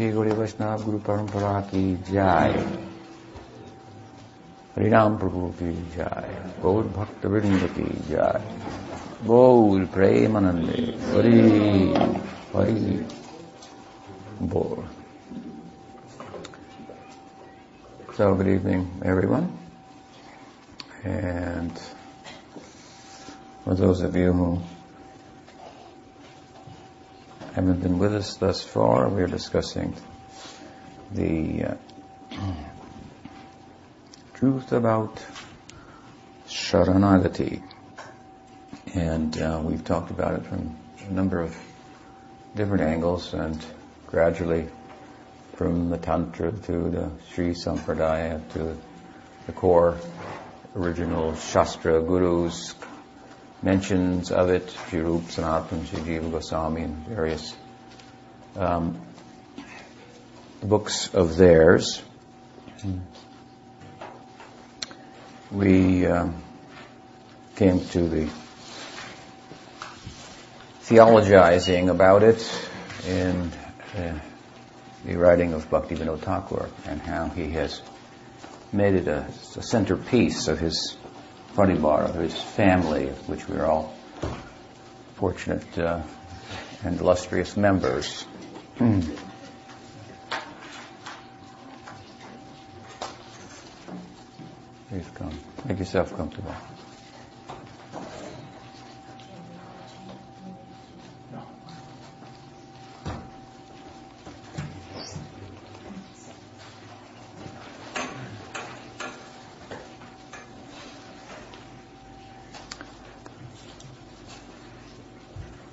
श्री गौरी वैष्णव गुरु परंपरा की जय। हरिनाम प्रभु की जय। गौर भक्त वृंद की जय। गौर प्रेमानंदे, हरि हरि। बोल। So, good evening, everyone. And for those of you who haven't been with us thus far, we're discussing the uh, truth about Sharanagati. And uh, we've talked about it from a number of different angles and gradually from the Tantra to the Sri Sampradaya to the core original Shastra gurus, mentions of it, Jirup, Sanatan, Jiva Goswami, and various um, books of theirs. We um, came to the theologizing about it in uh, the writing of Bhaktivinoda Thakur and how he has made it a, a centerpiece of his Paribar, of his family, which we are all fortunate uh, and illustrious members. Please come. Make yourself comfortable.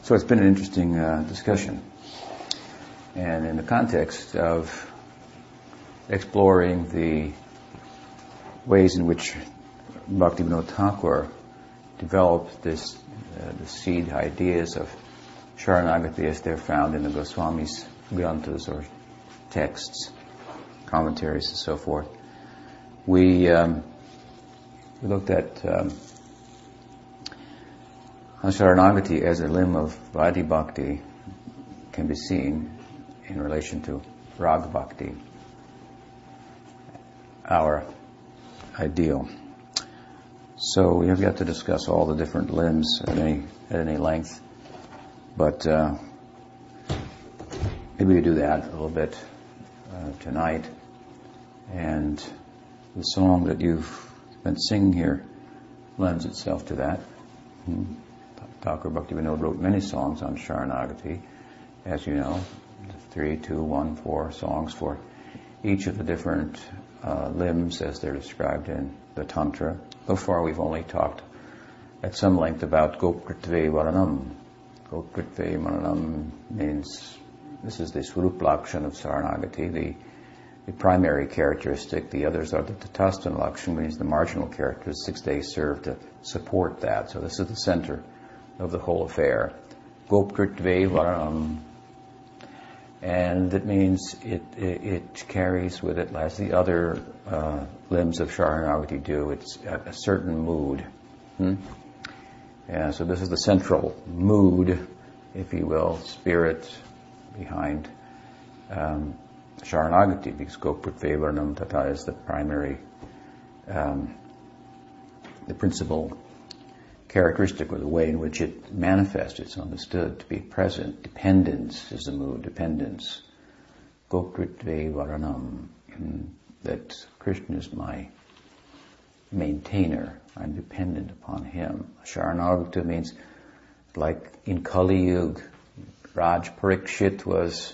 So it's been an interesting uh, discussion. And in the context of exploring the ways in which Bhaktivinoda Thakur developed this, uh, the seed ideas of Sharanagati as they're found in the Goswami's granthas or texts, commentaries and so forth. We, um, we looked at um, Sharanagati as a limb of Vaidhi Bhakti can be seen in relation to Rag Bhakti, our ideal. So we have yet to discuss all the different limbs at any, at any length, but uh, maybe we do that a little bit uh, tonight. And the song that you've been singing here lends itself to that. Mm-hmm. Thakur Bhaktivinoda wrote many songs on Sharanagati, as you know, three, two, one, four songs for each of the different uh, limbs as they're described in the Tantra. So far we've only talked at some length about Goptritve Varanam. Goptritve Varanam means this is the Swaruplakshan of Sharanagati, the, the primary characteristic. The others are the Tatasthan Lakshan, means the marginal characteristics. They serve to support that. So this is the center of the whole affair. Goptritve Varanam. And it means it, it, it, carries with it, as the other uh, limbs of Sharanagati do, it's a, a certain mood. Hmm? Yeah, so this is the central mood, if you will, spirit behind um, Sharanagati, because Goptritve Varanam Tata is the primary, um, the principal characteristic or the way in which it manifests, it's understood to be present. Dependence is the mood, dependence. Goptritve Varanam, that Krishna is my maintainer. I'm dependent upon him. Sharanagata means like in Kali Yuga, Raj Parikshit was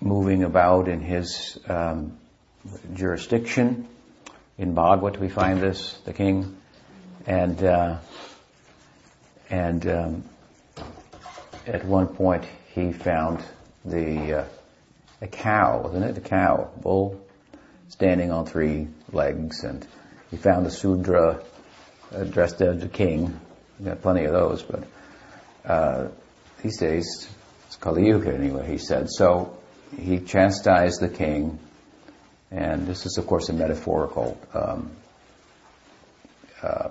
moving about in his um, jurisdiction. In Bhagavad we find this, the king and uh, and um, at one point he found the uh, a cow, wasn't it? The cow, bull, standing on three legs, and he found a Sudra uh, dressed as a king. We got plenty of those, but uh, these days it's Kali Yuga anyway. He said so. He chastised the king, and this is of course a metaphorical um, uh,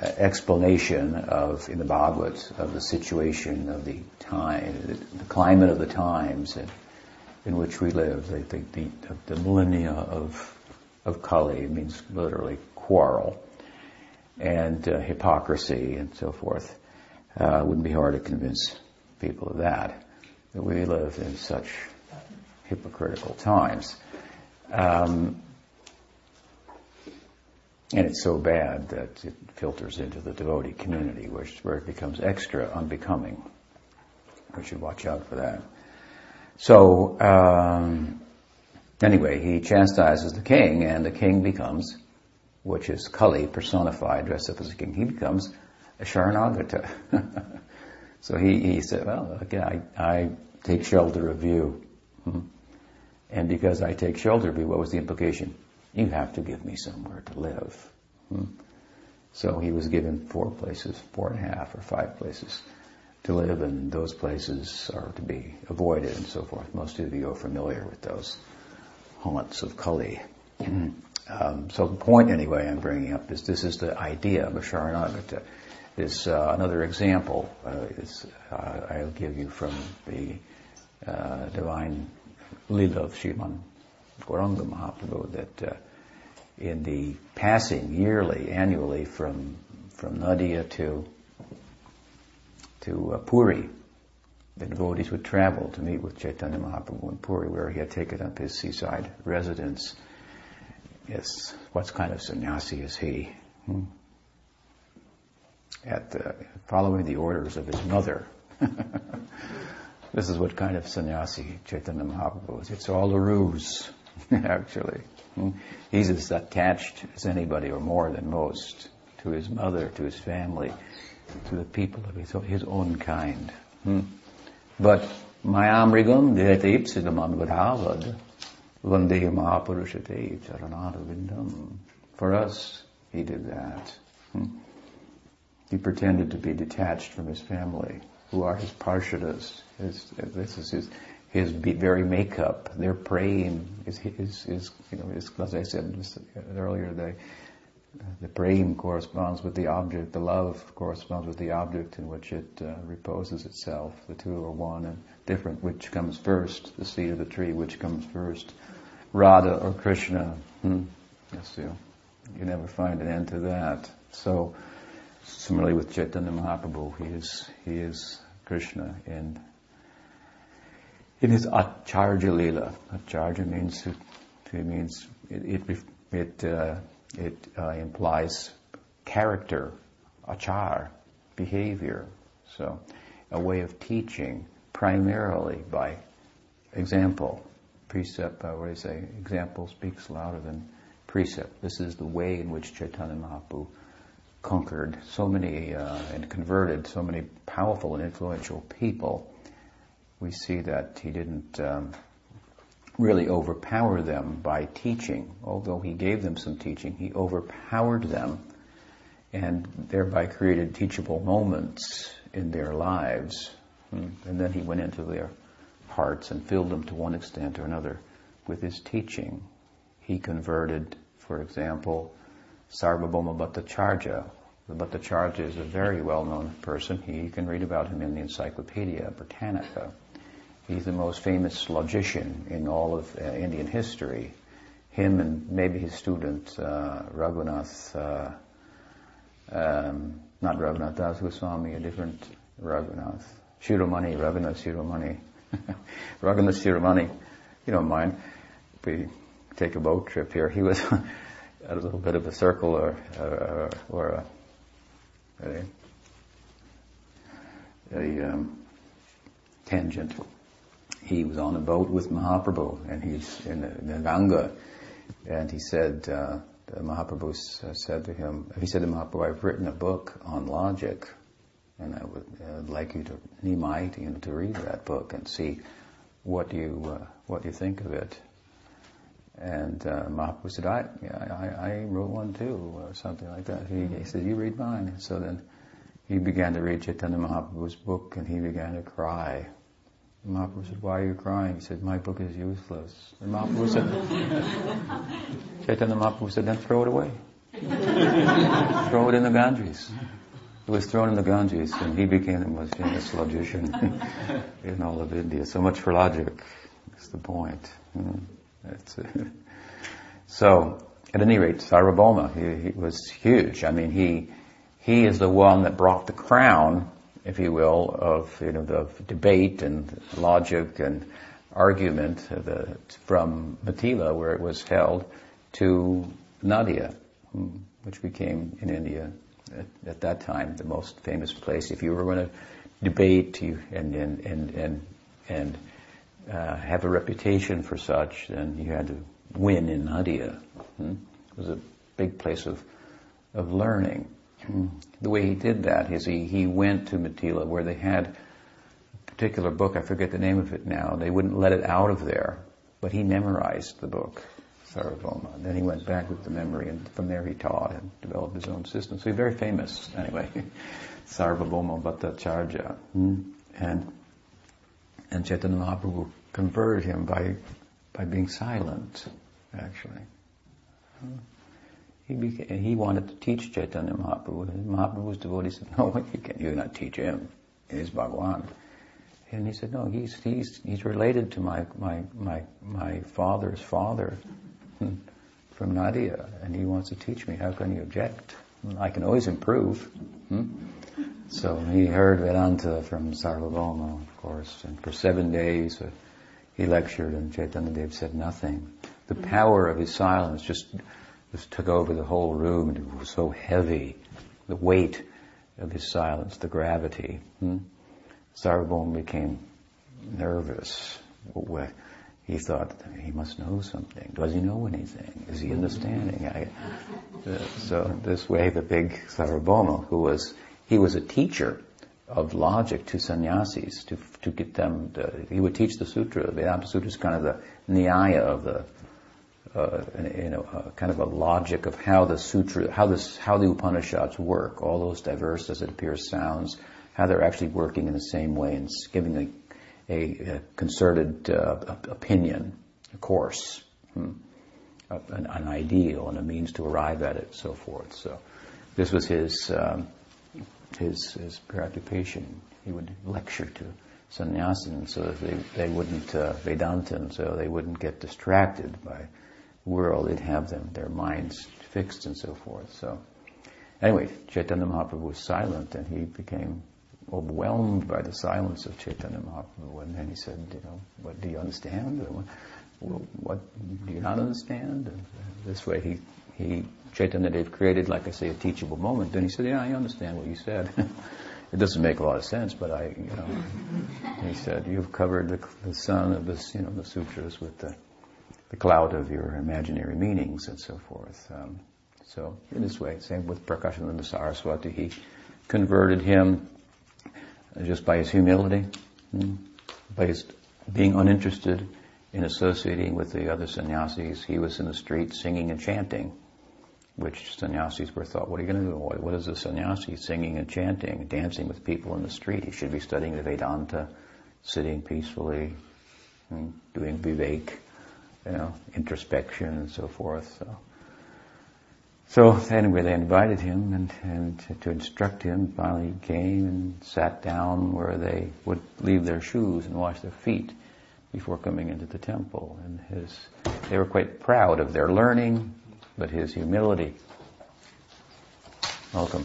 explanation of in the Bhagavad of the situation of the time, the climate of the times in, in which we live. The, the, the, the millennia of of Kali means literally quarrel and uh, hypocrisy and so forth. Uh, wouldn't be hard to convince people of that. That we live in such hypocritical times. Um, and it's so bad that it filters into the devotee community, which, where it becomes extra unbecoming. We should watch out for that. So, um, anyway, he chastises the king, and the king becomes, which is Kali personified, dressed up as a king, he becomes a Sharanagata. so he, he said, well, again, I, I take shelter of you. Hmm. And because I take shelter of you, what was the implication? You have to give me somewhere to live. Hmm? So he was given four places, four and a half or five places to live, and those places are to be avoided and so forth. Most of you are familiar with those haunts of Kali. um, so the point, anyway, I'm bringing up is this is the idea of a Sharanagata. Is uh, another example uh, is uh, I'll give you from the uh, divine Lila of Sriman Gauranga Mahaprabhu that uh, in the passing yearly, annually from from Nadia to to uh, Puri, the devotees would travel to meet with Chaitanya Mahaprabhu in Puri, where he had taken up his seaside residence. Yes, what kind of sannyasi is he? Hmm? At the, following the orders of his mother. This is what kind of sannyasi Chaitanya Mahaprabhu is. It's all a ruse, actually. He's as attached as anybody, or more than most, to his mother, to his family, to the people of his, own kind. Hmm? But Mayamrigam Dehatipsigamam Vadhavad Vande Mahapurushate Charanaravindam. For us, he did that. Hmm? He pretended to be detached from his family who are his parshadas. His, this is his, his very makeup. Their praying is, is, is you know, is, as I said earlier today, the praying corresponds with the object, the love corresponds with the object in which it uh, reposes itself. The two are one and different. Which comes first? The seed of the tree, which comes first? Radha or Krishna? Hmm? Yes, you, you never find an end to that. So, Similarly with Chaitanya Mahaprabhu, he is, he is Krishna in, in his Acharya Lila. Acharya means, it means, it, it, it, uh, it uh, implies character, achar, behavior. So, a way of teaching primarily by example. Precept, uh, what do you say? Example speaks louder than precept. This is the way in which Chaitanya Mahaprabhu conquered so many uh, and converted so many powerful and influential people, we see that he didn't um, really overpower them by teaching. Although he gave them some teaching, he overpowered them and thereby created teachable moments in their lives. Hmm. And then he went into their hearts and filled them to one extent or another with his teaching. He converted, for example, Sarvabhauma Bhattacharya. The Bhattacharya is a very well-known person. He, you can read about him in the Encyclopedia Britannica. He's the most famous logician in all of uh, Indian history. Him and maybe his student uh, Raghunath, uh, um, not Raghunath Das Goswami, a different Raghunath. Shiromani, Raghunath Shiromani. Raghunath Shiromani, you don't mind. We take a boat trip here. He was a little bit of a circle or, or, or a, a, a um, tangent. He was on a boat with Mahaprabhu and he's in, the Ganga and he said, uh, Mahaprabhu said to him, he said to Mahaprabhu, I've written a book on logic and I would uh, like you to, Nimai, you know, to read that book and see what you, uh, what you think of it. And uh, Mahaprabhu said, I, I, I wrote one too, or something like that. He, he said, you read mine. So then he began to read Chaitanya Mahaprabhu's book and he began to cry. And Mahaprabhu said, why are you crying? He said, my book is useless. And Mahaprabhu said, Chaitanya Mahaprabhu said, then throw it away. Throw it in the Ganges. It was thrown in the Ganges, and he became the most famous logician in all of India. So much for logic. That's the point. Mm. so, at any rate, Sarvabhauma, he, he was huge. I mean, he he is the one that brought the crown, if you will, of you know the debate and logic and argument the, from Mithila, where it was held, to Nadia, which became in India at, at, that time the most famous place. If you were going to debate you, and and and and, and uh, have a reputation for such, then you had to win in Nadia. Hmm? It was a big place of of learning. The way he did that is he, he went to Mithila where they had a particular book, I forget the name of it now, they wouldn't let it out of there, but he memorized the book. Sarvabhauma. Then he went back with the memory, and from there he taught and developed his own system. So he's very famous, anyway. Sarvabhauma Bhattacharya. Hmm? And, and Chaitanya Mahaprabhu converted him by, by being silent, actually. He, became, he wanted to teach Chaitanya Mahaprabhu. Mahaprabhu's devotee said, no, you can't, you cannot teach him. He's Bhagwan. And he said, no, he's, he's, he's related to my, my, my, my father's father. from Nadia, and he wants to teach me. How can you object? I can always improve. Hmm? So he heard Vedanta from Sarvabhauma, of course, and for seven days uh, he lectured, and Chaitanya Dev said nothing. The power of his silence just, just took over the whole room, and it was so heavy. The weight of his silence, the gravity. Hmm? Sarvabhauma became nervous he thought he must know something. Does he know anything? Is he understanding? I, uh, so this way, the big Sarvabhauma, who was he was a teacher of logic to sannyasis to to get them. To, he would teach the sutra. The Vedanta Sutra is kind of the nyaya of the. Uh, you know, uh, kind of a logic of how the sutra, how this, how the Upanishads work, all those diverse as it appears sounds, how they're actually working in the same way and giving a a, a concerted uh, opinion, a course, hmm, an, an, ideal, and a means to arrive at it, so forth. So, this was his um, his, his preoccupation. He would lecture to sannyasins so that they, they wouldn't uh, Vedantin, so they wouldn't get distracted by world. They'd have them their minds fixed and so forth. So, anyway, Chaitanya Mahaprabhu was silent, and he became overwhelmed by the silence of Chaitanya Mahaprabhu. And then he said, you know, what do you understand? What, what do you not understand? And this way he, he, Chaitanya Dev created, like I say, a teachable moment. Then he said, yeah, I understand what you said. it doesn't make a lot of sense, but I, you know, he said, you've covered the, the sun of this, you know, the sutras with the, the cloud of your imaginary meanings and so forth. Um, so in this way, same with Prakashananda Saraswati, he converted him just by his humility, hmm, by his being uninterested in associating with the other sannyasis. He was in the street singing and chanting, which sannyasis were thought, what are you going to do? What, what is a sannyasi singing and chanting, dancing with people in the street? He should be studying the Vedanta, sitting peacefully, hmm, doing vivek, you know, introspection and so forth. So so anyway, they invited him and, and to instruct him. Finally, he came and sat down where they would leave their shoes and wash their feet before coming into the temple. And his, they were quite proud of their learning, but his humility, welcome,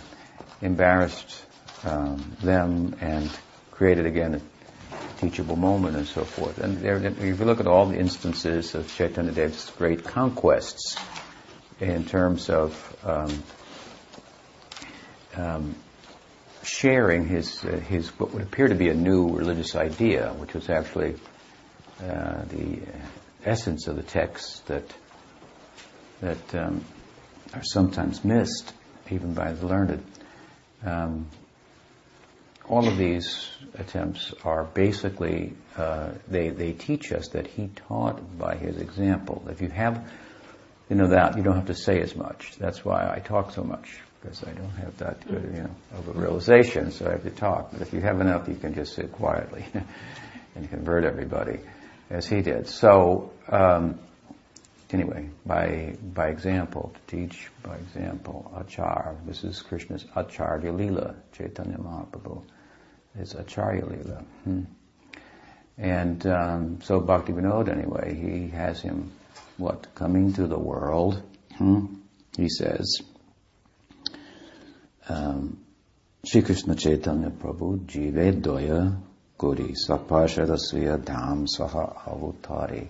embarrassed um, them and created again teachable moment and so forth. And there, if you look at all the instances of Chaitanya Dev's great conquests, in terms of um, um, sharing his uh, his what would appear to be a new religious idea, which was actually uh, the essence of the text that that um, are sometimes missed even by the learned. Um, all of these attempts are basically uh, they they teach us that he taught by his example. If you have you know that you don't have to say as much. That's why I talk so much because I don't have that good, you know, of a realization, so I have to talk. But if you have enough, you can just sit quietly and convert everybody, as he did. So, um, anyway, by by example, to teach by example, Achar. This is Krishna's Acharya Lila, Chaitanya Mahaprabhu. It's Acharya Lila. Hmm. And um, so Bhakti Vinod, anyway, he has him, what, coming to the world. Hmm? He says, um, Shri Krishna Chaitanya Prabhu Jive Doya Guri Sapashadasya Dham Saha Avutari.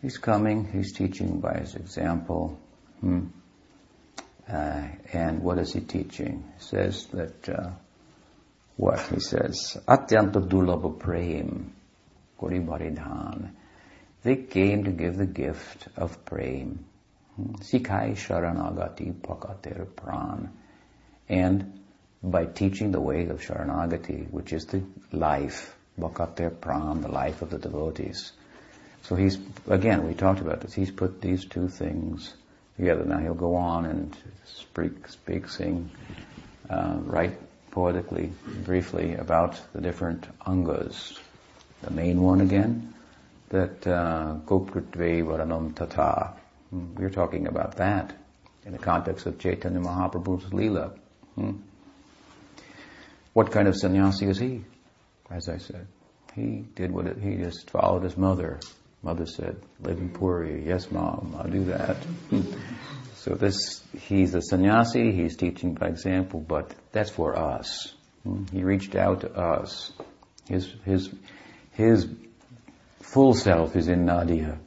He's coming, he's teaching by his example. Hmm? Uh, and what is he teaching? He says that, uh, what? He says, Atyanta Dulabha Prem, Gori Baridhan. They came to give the gift of Prem. Hmm? Sikai Sharanagati Pakater Pran. And by teaching the way of Sharanagati, which is the life, Bhakatir Pran, the life of the devotees. So he's, again, we talked about this, he's put these two things together. Now he'll go on and speak, speak sing, uh, write poetically, briefly about the different angas. The main one again, that uh, Varanam Tata. Hmm, we're talking about that in the context of Chaitanya Mahaprabhu's Leela. Hmm? What kind of sannyasi is he? As I said, he did what it, he just followed his mother. Mother said, live in Puri. Yes, mom, I'll do that. So this, he's a sannyasi, he's teaching by example, but that's for us. Hmm? He reached out to us. His, his, his full self is in Nadia,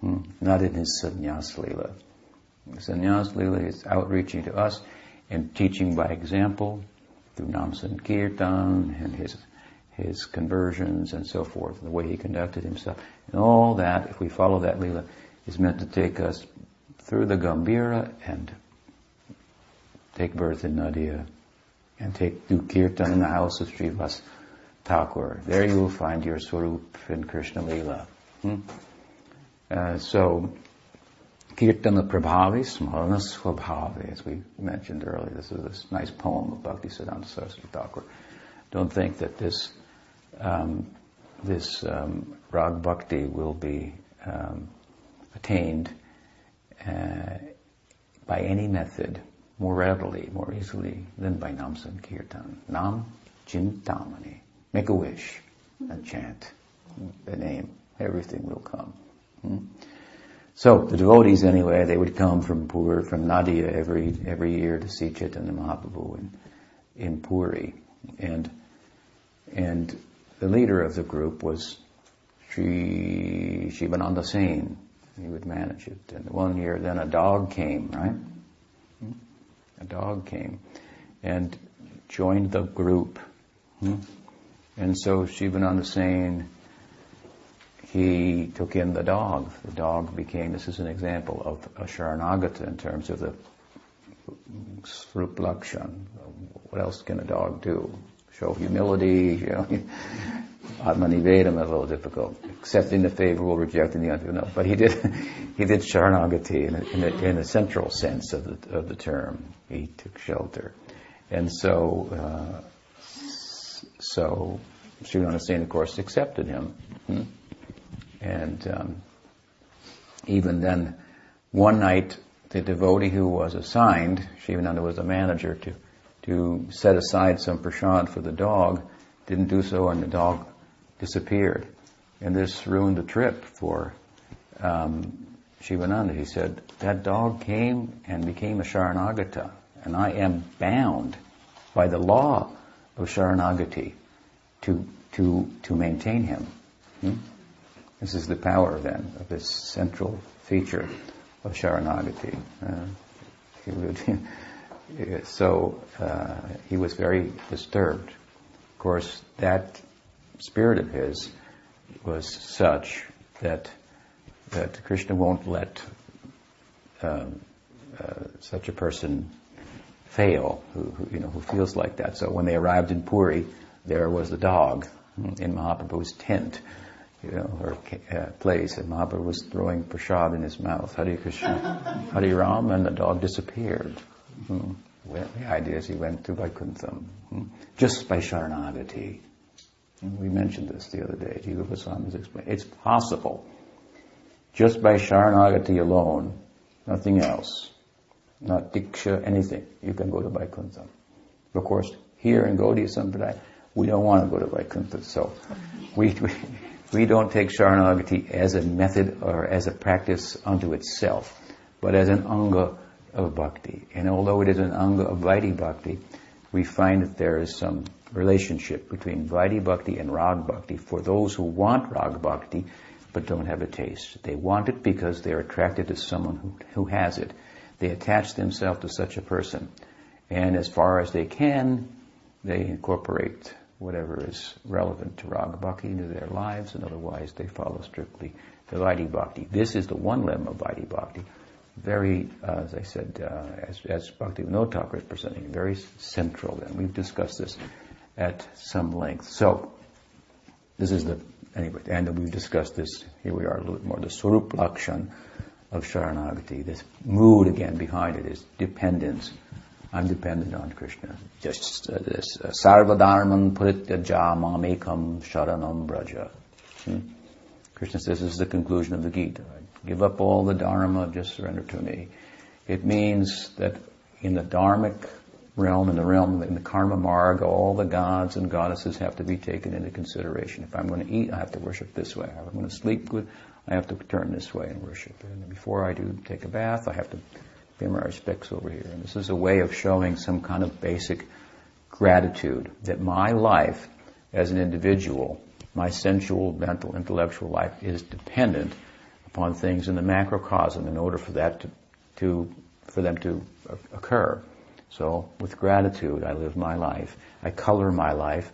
hmm? not in his sannyas lila. Sannyas lila is outreaching to us and teaching by example through Nam Sankirtan and his his conversions and so forth, the way he conducted himself. And all that, if we follow that lila, is meant to take us through the Gambhira and take birth in Nadia and take do kirtan in the house of Srivas Thakur. There you will find your Swarup in Krishna Lila. Hmm? Uh, so, Kirtana Prabhavi, Smarana Swabhavi, as we mentioned earlier. This is this nice poem of Bhakti Siddhanta Saraswati Thakur. Don't think that this um, this um, rag bhakti will be um, attained by any method more readily, more easily than by Nam Sankirtan. Nam Chintamani. Make a wish and chant the name. Everything will come. Hmm? So the devotees, anyway, they would come from Puri, from Nadia every every year to see Chaitanya Mahaprabhu in, in Puri, and and the leader of the group was Sri Shivananda Sen. He would manage it. And one year, then a dog came, right? A dog came and joined the group. Hmm? And so Shivananda Sen he took in the dog. The dog became, this is an example of a Sharanagata in terms of the Swarup What else can a dog do? Show humility, you know. Atmanivedam is a little difficult. Accepting the favorable, rejecting the unfavorable. No, but he did, he did Sharanagati in in, a, in a, central sense of the, of the term. He took shelter. And so, uh, so, Srinivasa Sen, of course, accepted him. Hmm? And um, even then, one night, the devotee who was assigned, Shivananda was the manager, to, to set aside some prasad for the dog, didn't do so and the dog disappeared. And this ruined the trip for um, Shivananda. He said, that dog came and became a Sharanagata, and I am bound by the law of Sharanagati to, to, to maintain him. Hmm? This is the power then of this central feature of Sharanagati. Uh, would, so uh, he was very disturbed. Of course, that spirit of his was such that that Krishna won't let um, uh, such a person fail, who, who, you know who feels like that. So when they arrived in Puri, there was the dog in Mahaprabhu's tent you know, or uh, place, and Mahaprabhu was throwing prasad in his mouth, Hari Krishna, Hari Ram, and the dog disappeared. Hmm. Well, the idea is he went to Vaikuntham, hmm. just by Sharanagati. And we mentioned this the other day, Jiva Goswami was explaining. It's possible, Just by Sharanagati alone, nothing else, not Diksha, anything, you can go to Vaikuntha. Of course, here in Gaudiya Sampradaya, we don't want to go to Vaikuntha, so we, we, we don't take Sharanagati as a method or as a practice unto itself, but as an anga of bhakti. And although it is an anga of Vaidhi bhakti, we find that there is some relationship between Vaidhi bhakti and Rag bhakti for those who want Rag bhakti but don't have a taste. They want it because they're attracted to someone who, who has it. They attach themselves to such a person. And as far as they can, they incorporate whatever is relevant to Rag Bhakti into their lives, and otherwise they follow strictly the Vaidhi Bhakti. This is the one limb of Vaidhi Bhakti. Very, uh, as I said, uh, as, as Bhakti Vinod Thakur is presenting, very central, and we've discussed this at some length. So, this is the, anyway, and we've discussed this, here we are a little bit more, the Swarup Lakshan of Sharanagati. This mood again behind it is dependence I'm dependent on Krishna. Just uh, this uh, sarvadharman prityaja mamekam sharanam braja. Hmm? Krishna says this is the conclusion of the Gita. Give up all the dharma, just surrender to me. It means that in the dharmic realm, and the realm, in the karma marg, all the gods and goddesses have to be taken into consideration. If I'm going to eat, I have to worship this way. If I'm going to sleep I have to turn this way and worship. And before I do take a bath, I have to pay my respects over here. And this is a way of showing some kind of basic gratitude that my life as an individual, my sensual, mental, intellectual life is dependent upon things in the macrocosm in order for that to, to for them to occur. So with gratitude, I live my life. I color my life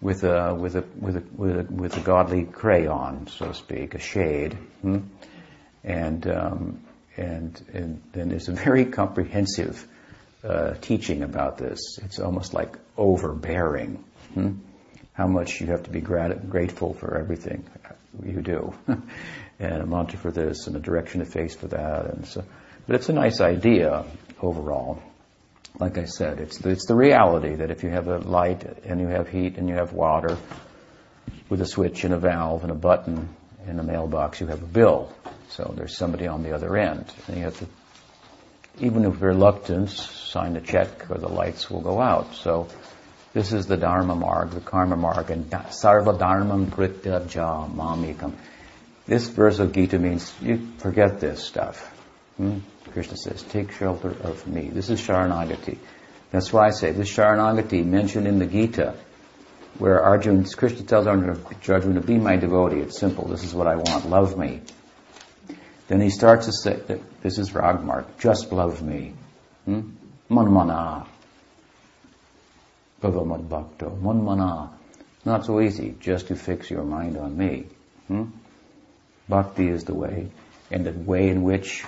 with a with a with a with a, with a godly crayon, so to speak, a shade, hmm? and um, and, and then there's a very comprehensive uh, teaching about this. It's almost like overbearing. Hmm? How much you have to be grat- grateful for everything you do, and a mantra for this, and a direction to face for that, and so. But it's a nice idea overall. Like I said, it's the, it's the reality that if you have a light and you have heat and you have water, with a switch and a valve and a button in a mailbox, you have a bill. So there's somebody on the other end. And you have to, even with reluctance, sign a check or the lights will go out. So this is the Dharma marg, the Karma marg, and Sarva Dharmam Kritya Ja Mamikam. This verse of Gita means you forget this stuff. Hmm? Krishna says, take shelter of me. This is Sharanagati. That's why I say this Sharanagati mentioned in the Gita, where Arjuna, Krishna tells Arjuna, Arjuna, be my devotee. It's simple. This is what I want. Love me. Then he starts to say, this is Ragmark, just love me. Hmm? Manmana. Bhakto. Manmana. Not so easy, just to fix your mind on me. Hmm? Bhakti is the way, and the way in which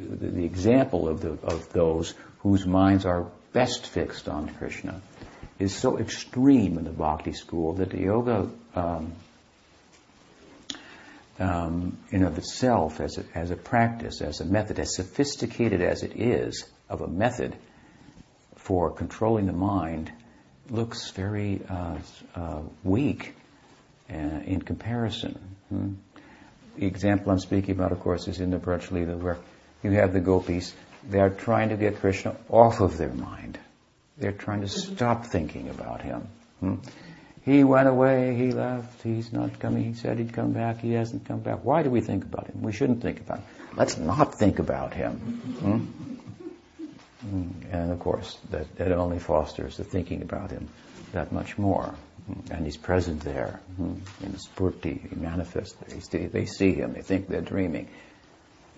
the, example of, the, of those whose minds are best fixed on Krishna is so extreme in the Bhakti school that the yoga um, um, in of itself as a, as a practice, as a method, as sophisticated as it is of a method for controlling the mind, looks very uh, uh, weak uh, in comparison. Hmm? The example I'm speaking about, of course, is in the Braj Lila, where you have the gopis. They are trying to get Krishna off of their mind. They're trying to stop thinking about him. Hmm? He went away, he left, he's not coming, he said he'd come back, he hasn't come back. Why do we think about him? We shouldn't think about him. Let's not think about him. Hmm? And of course, that, that only fosters the thinking about him that much more. And he's present there. Hmm? In the sphurti, he manifests there. They see him, they think they're dreaming.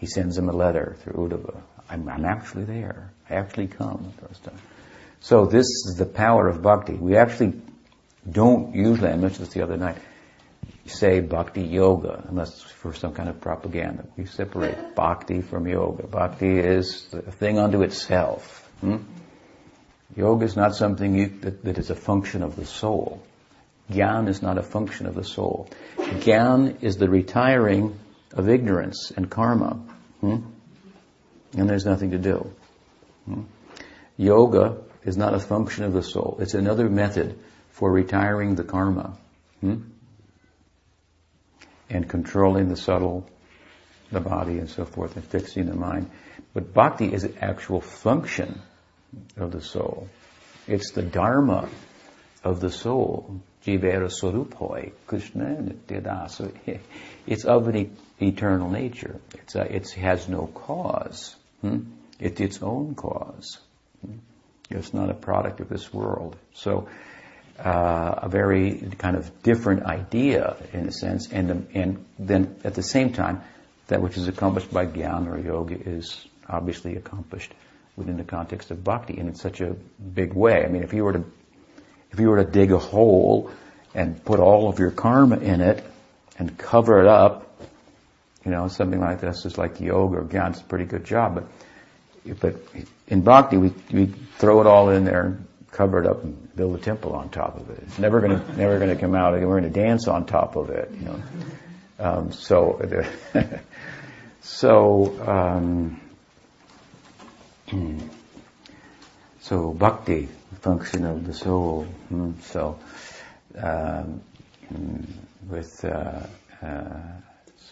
He sends him a letter through Uddhava. I'm, I'm actually there. I actually come the first time. So this is the power of bhakti. We actually don't usually, I mentioned this the other night, say bhakti yoga unless for some kind of propaganda. We separate bhakti from yoga. Bhakti is a thing unto itself. Hmm? Yoga is not something you, that, that is a function of the soul. Gyan is not a function of the soul. Gyan is the retiring of ignorance and karma. Hmm? And there's nothing to do. Hmm? Yoga is not a function of the soul. It's another method for retiring the karma hmm? and controlling the subtle the body and so forth and fixing the mind. But bhakti is an actual function of the soul. It's the dharma of the soul. Jivera Swarupoi, Krishna Nityadasa. It's of an eternal nature. It's a, it has no cause. Hmm? It's its own cause. Hmm? It's not a product of this world. So, uh, a very kind of different idea in a sense, and, and then at the same time, that which is accomplished by jnana or yoga is obviously accomplished within the context of bhakti and in such a big way. I mean, if you were to if you were to dig a hole and put all of your karma in it and cover it up, you know, something like this is like yoga or jnana. It's a pretty good job, but but in bhakti we we throw it all in there, and cover it up, and build a temple on top of it. It's never gonna never gonna come out. We're gonna dance on top of it, you know. Um, so so. Um, so bhakti, function of the soul. Hmm, so um, hmm, with uh, uh,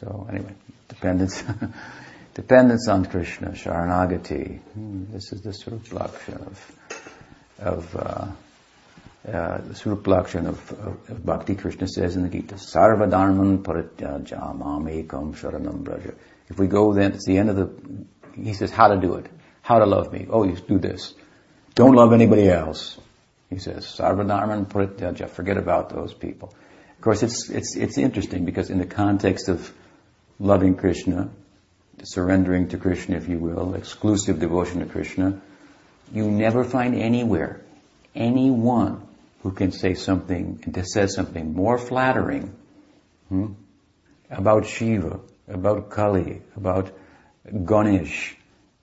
so anyway, dependence dependence on Krishna, Sharanagati. Hmm, this is the Lakshan of of uh, uh, the Lakshan of, of, of, Bhakti. Krishna says in the Gita, Sarvadharman parityaja mamekam sharanam braja. If we go then, it's the end of the. He says how to do it how to love me. Oh, you do this. Don't love anybody else. He says, Sarvadharman Prityaja, forget about those people. Of course, it's, it's, it's interesting because in the context of loving Krishna, surrendering to Krishna, if you will, exclusive devotion to Krishna, you never find anywhere anyone who can say something, that says something more flattering hmm, about Shiva, about Kali, about Ganesh,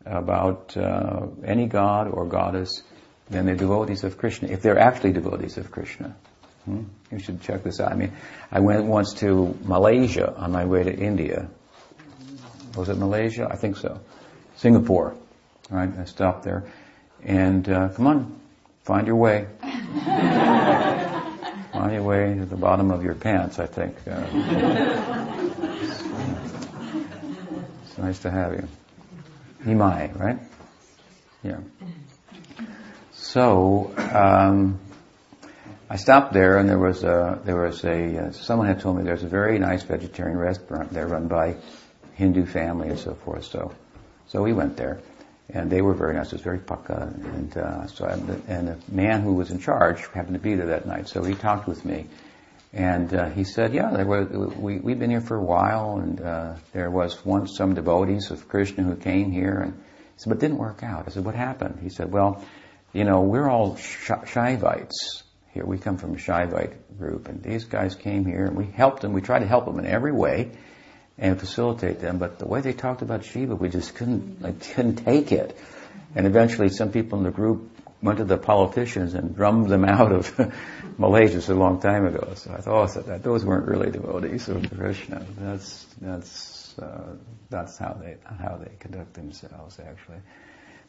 about uh, any god or goddess than the devotees of Krishna, if they're actually devotees of Krishna. Hmm? You should check this out. I mean, I went once to Malaysia on my way to India. Was it Malaysia? I think so. Singapore. Right? I stopped there. And uh, come on, find your way. find your way to the bottom of your pants, I think. Uh, it's nice to have you. Himai, right? Yeah. So um, I stopped there, and there was a there was a uh, someone had told me there's a very nice vegetarian restaurant there run by Hindu family and so forth. So so we went there, and they were very nice. It was very paka, and uh, so I, and the man who was in charge happened to be there that night. So he talked with me, and uh, he said, "Yeah, there were, we we've been here for a while, and uh, there was once some devotees of Krishna who came here, and he said, but it didn't work out." I said, "What happened?" He said, "Well, you know, we're all Sh- Shaivites here. We come from a Shaivite group, and these guys came here, and we helped them. We tried to help them in every way." And facilitate them, but the way they talked about Shiva, we just couldn't, like, couldn't take it. And eventually, some people in the group went to the politicians and drummed them out of Malaysia a long time ago. So I thought oh, that those weren't really devotees of Krishna. That's that's uh, that's how they how they conduct themselves actually.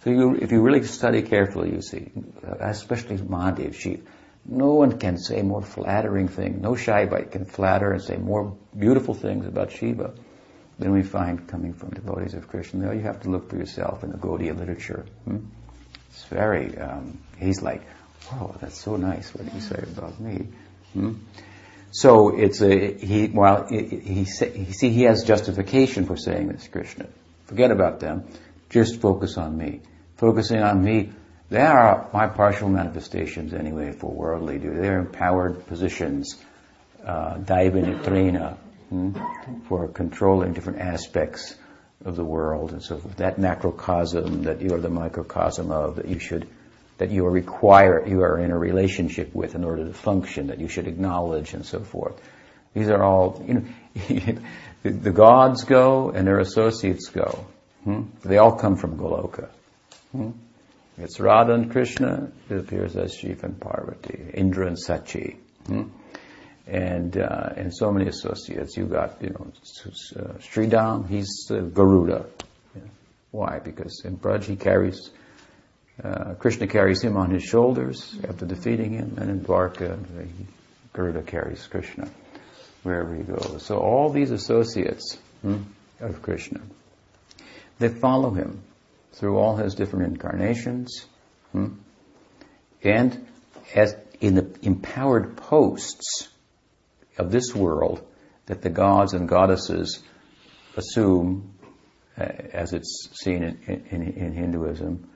So you, if you really study carefully, you see, especially Mahadev Shiva, no one can say more flattering thing. No Shaivite can flatter and say more beautiful things about Shiva than we find coming from devotees of Krishna. You have to look for yourself in the Gaudiya literature. Hmm? It's very, um, he's like, whoa, that's so nice what you say about me. Hmm? So it's a, he, well, he, he, see, he has justification for saying this, Krishna. Forget about them. Just focus on me. Focusing on me, they are my partial manifestations anyway for worldly duty. They're empowered positions, uh, Daiva hmm, for controlling different aspects of the world and so forth. That macrocosm that you are the microcosm of, that you should, that you are require, you are in a relationship with in order to function, that you should acknowledge and so forth. These are all, you know, the, the, gods go and their associates go. Hmm? They all come from Goloka. Hmm? It's Radha and Krishna, it appears as Shiva and Parvati, Indra and Sachi. Hmm? And uh, and so many associates. You got you know uh, he's uh, Garuda. Why? Because in Braj he carries uh, Krishna carries him on his shoulders after defeating him, and in Dwarka Garuda carries Krishna wherever he goes. So all these associates, hmm, of Krishna. They follow him through all his different incarnations. Hmm? And as in the empowered posts of this world that the gods and goddesses assume, uh, as it's seen in, in, in Hinduism,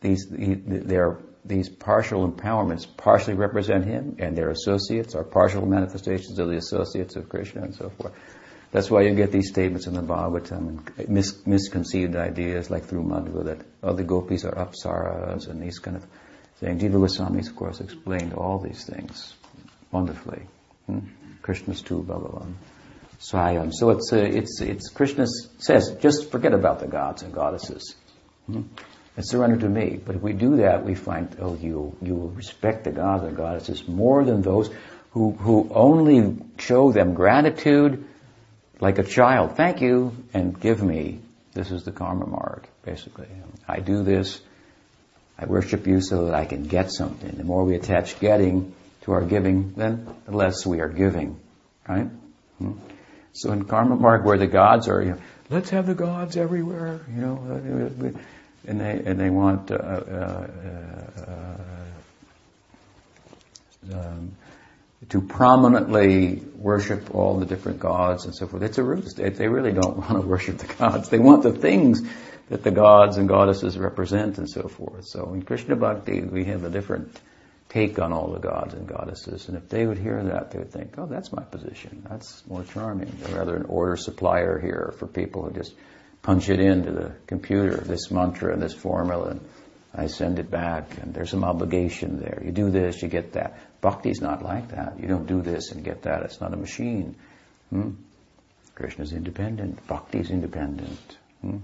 these, they're, these partial empowerments partially represent him, and their associates are partial manifestations of the associates of Krishna and so forth. That's why you get these statements in the Bhagavatam and mis- misconceived ideas like through Madhva that oh, the gopis are apsaras and these kind of things. Jiva Goswami's, of course, explained all these things wonderfully. Hmm? Krishna's too, Bhagavan. Swayam. So it's, uh, it's, it's, Krishna says, just forget about the gods and goddesses. Hmm? And surrender to me. But if we do that, we find, oh, you, you will respect the gods and goddesses more than those who, who only show them gratitude like a child. Thank you, and give me. This is the karma marg, basically. I do this. I worship you so that I can get something. The more we attach getting to our giving, then the less we are giving, right? Hmm? So in karma marg, where the gods are, you know, let's have the gods everywhere, you know, and they and they want uh, uh, uh, um, to prominently worship all the different gods and so forth. It's a real state. They really don't want to worship the gods. They want the things that the gods and goddesses represent and so forth. So in Krishna Bhakti, we have a different take on all the gods and goddesses. And if they would hear that, they would think, oh, that's my position. That's more charming. They're rather an order supplier here for people who just punch it into the computer, this mantra and this formula, and I send it back, and there's some obligation there. You do this, you get that. Bhakti's not like that. You don't do this and get that. It's not a machine. Hmm? Krishna's independent. Bhakti's independent. Hmm?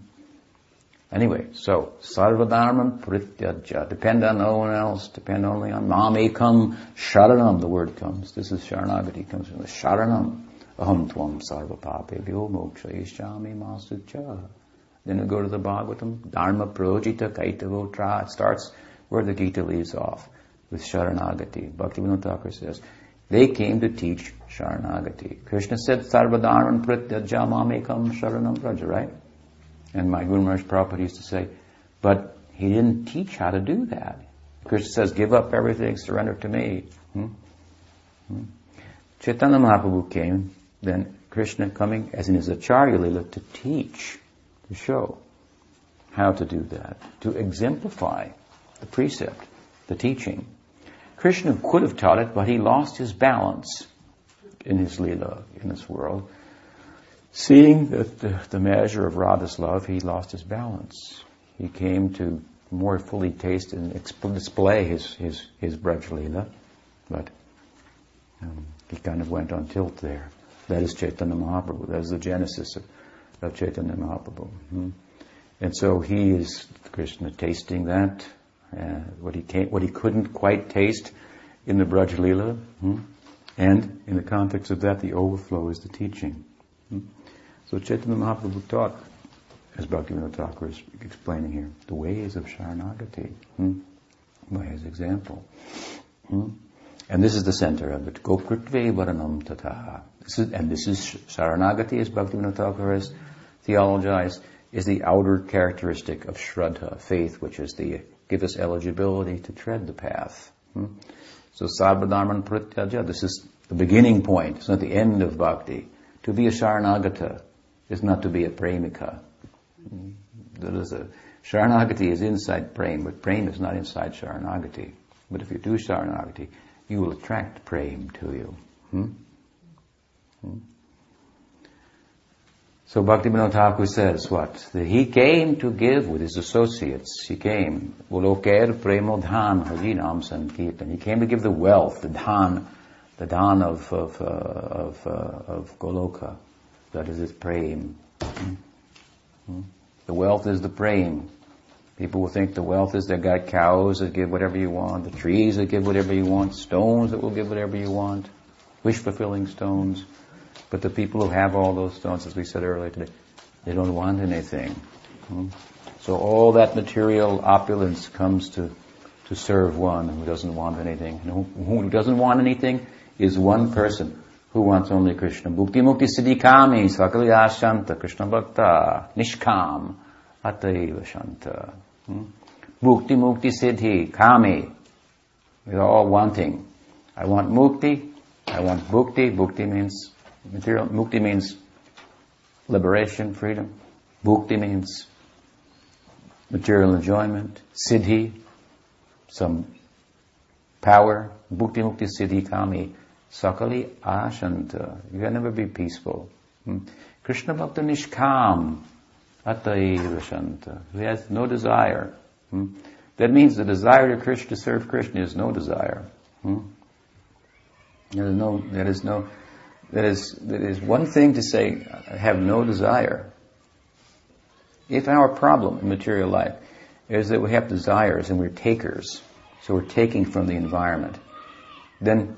Anyway, so sarvadharman prityaja. Depend on no one else. Depend only on mamekam sharanam. The word comes. This is sharanagati. Comes from the sharanam. Aham tvam sarvapapebhyo mokshayishami masucha. Then we go to the Bhagavatam. Dharma projita kaitavotra. It starts where the Gita leaves off with Sharanagati. Bhaktivinoda Thakur says, they came to teach Sharanagati. Krishna said, sarvadharman Sarvadharan pratyajamamekam sharanam praja, right? And my Guru Maharaj Prabhupada used to say, but he didn't teach how to do that. Krishna says, give up everything, surrender to me. Hmm? Hmm? Chaitanya Mahaprabhu came, then Krishna coming as in his Acharya Lila to teach, to show how to do that, to exemplify the precept, the teaching. Krishna could have taught it, but he lost his balance in his Leela in this world. Seeing that the, the measure of Radha's love, he lost his balance. He came to more fully taste and exp- display his, his, his Braj Leela, but um, he kind of went on tilt there. That is Chaitanya Mahaprabhu. That is the genesis of, of Chaitanya Mahaprabhu. Hmm? And so he is Krishna tasting that, uh, what he came, what he couldn't quite taste in the Braj Leela, hmm? and in the context of that, the overflow is the teaching. So Chaitanya Mahaprabhu taught, as Bhaktivinoda Thakur is explaining here, the ways of Sharanagati hmm? by his example. Hmm? And this is the center of it. Goptritve varanam tataha. And this is Sharanagati, as Bhaktivinoda Thakur has theologized, is the outer characteristic of Shraddha, faith, which is the give us eligibility to tread the path. Hmm? So Sarvadharman Prityaja, this is the beginning point. It's not the end of bhakti. To be a Sharanagata is not to be a Premika. There is a, Sharanagati is inside Prem, but Prem is not inside Sharanagati. But if you do Sharanagati, you will attract Prem to you. Hmm? Hmm? So Bhaktivinoda Thakur says what? That he came to give with his associates. He came. He came to give the wealth, the dhan, the dhan of, of, uh, of, uh, of Goloka. That is prem. Hmm? The wealth is the prem. People will think the wealth is they got cows that give whatever you want, the trees that give whatever you want, stones that will give whatever you want, wish fulfilling stones. But the people who have all those stones, as we said earlier today, they don't want anything. So all that material opulence comes to, to serve one who doesn't want anything. Who doesn't want anything is one person who wants only Krishna. Bhukti Mukti Siddhi Kami, Sakali Ashanta, Krishna Bhakta, Nishkam, Ataiva Shanta. Hmm? Bhukti Mukti Siddhi Kami. We're all wanting. I want Mukti, I want Bhukti. Bhukti means material, Mukti means liberation, freedom. Bhukti means material enjoyment. Siddhi, some power. Bhukti Mukti Siddhi Kami. Sakali ashanta. You can never be peaceful. Hmm? Krishna Bhakta Nishkam. Ataiva. He has no desire. Hmm? That means the desire to Krishna, to serve Krishna is no desire. Hmm? There is no, there is no, that is, that is one thing to say, I have no desire. If our problem in material life is that we have desires and we're takers, so we're taking from the environment, then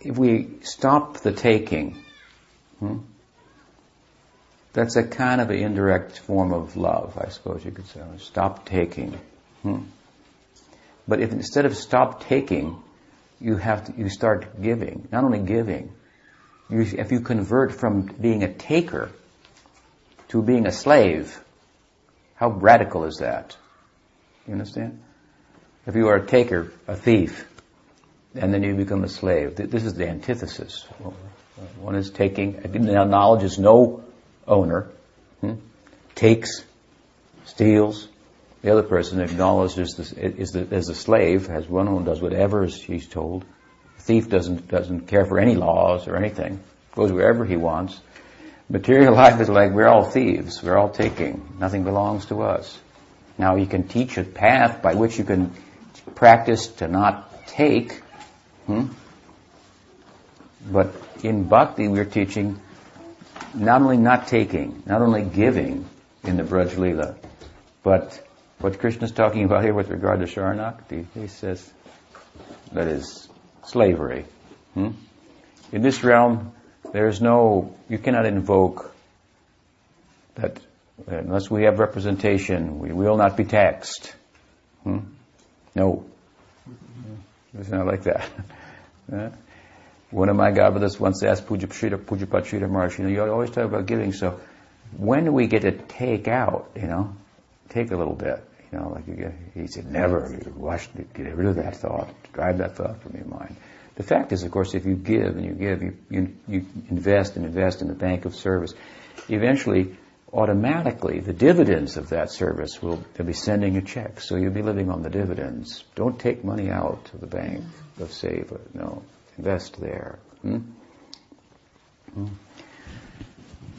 if we stop the taking, hmm, that's a kind of an indirect form of love, I suppose you could say. Stop taking. Hmm. But if instead of stop taking, you have to, you start giving, not only giving, you, if you convert from being a taker to being a slave, how radical is that? You understand? If you are a taker, a thief, and then you become a slave. This is the antithesis. One is taking, knowledge is no owner, hmm, takes, steals. The other person acknowledges is the, as a slave, has one who does whatever she's told. The thief doesn't, doesn't care for any laws or anything, goes wherever he wants. Material life is like we're all thieves, we're all taking, nothing belongs to us. Now you can teach a path by which you can practice to not take, Hmm? But in bhakti, we're teaching not only not taking, not only giving in the Braj Leela, but what Krishna's talking about here with regard to Sharanagati, he says that is slavery. Hmm? In this realm, there's no, you cannot invoke that unless we have representation, we will not be taxed. Hmm? No. It's not like that. One of my Gavadas once asked Pujapashita, Pujapachita Maharaj, you know, you always talk about giving, so when do we get to take out, you know, take a little bit, you know, like you get, he said, never, you wash, get rid of that thought, drive that thought from your mind. The fact is, of course, if you give and you give, you, you, you invest and invest in the bank of service, eventually, automatically, the dividends of that service will, they'll be sending a check, so you'll be living on the dividends. Don't take money out of the bank of save, it, no, invest there. Hmm? Hmm.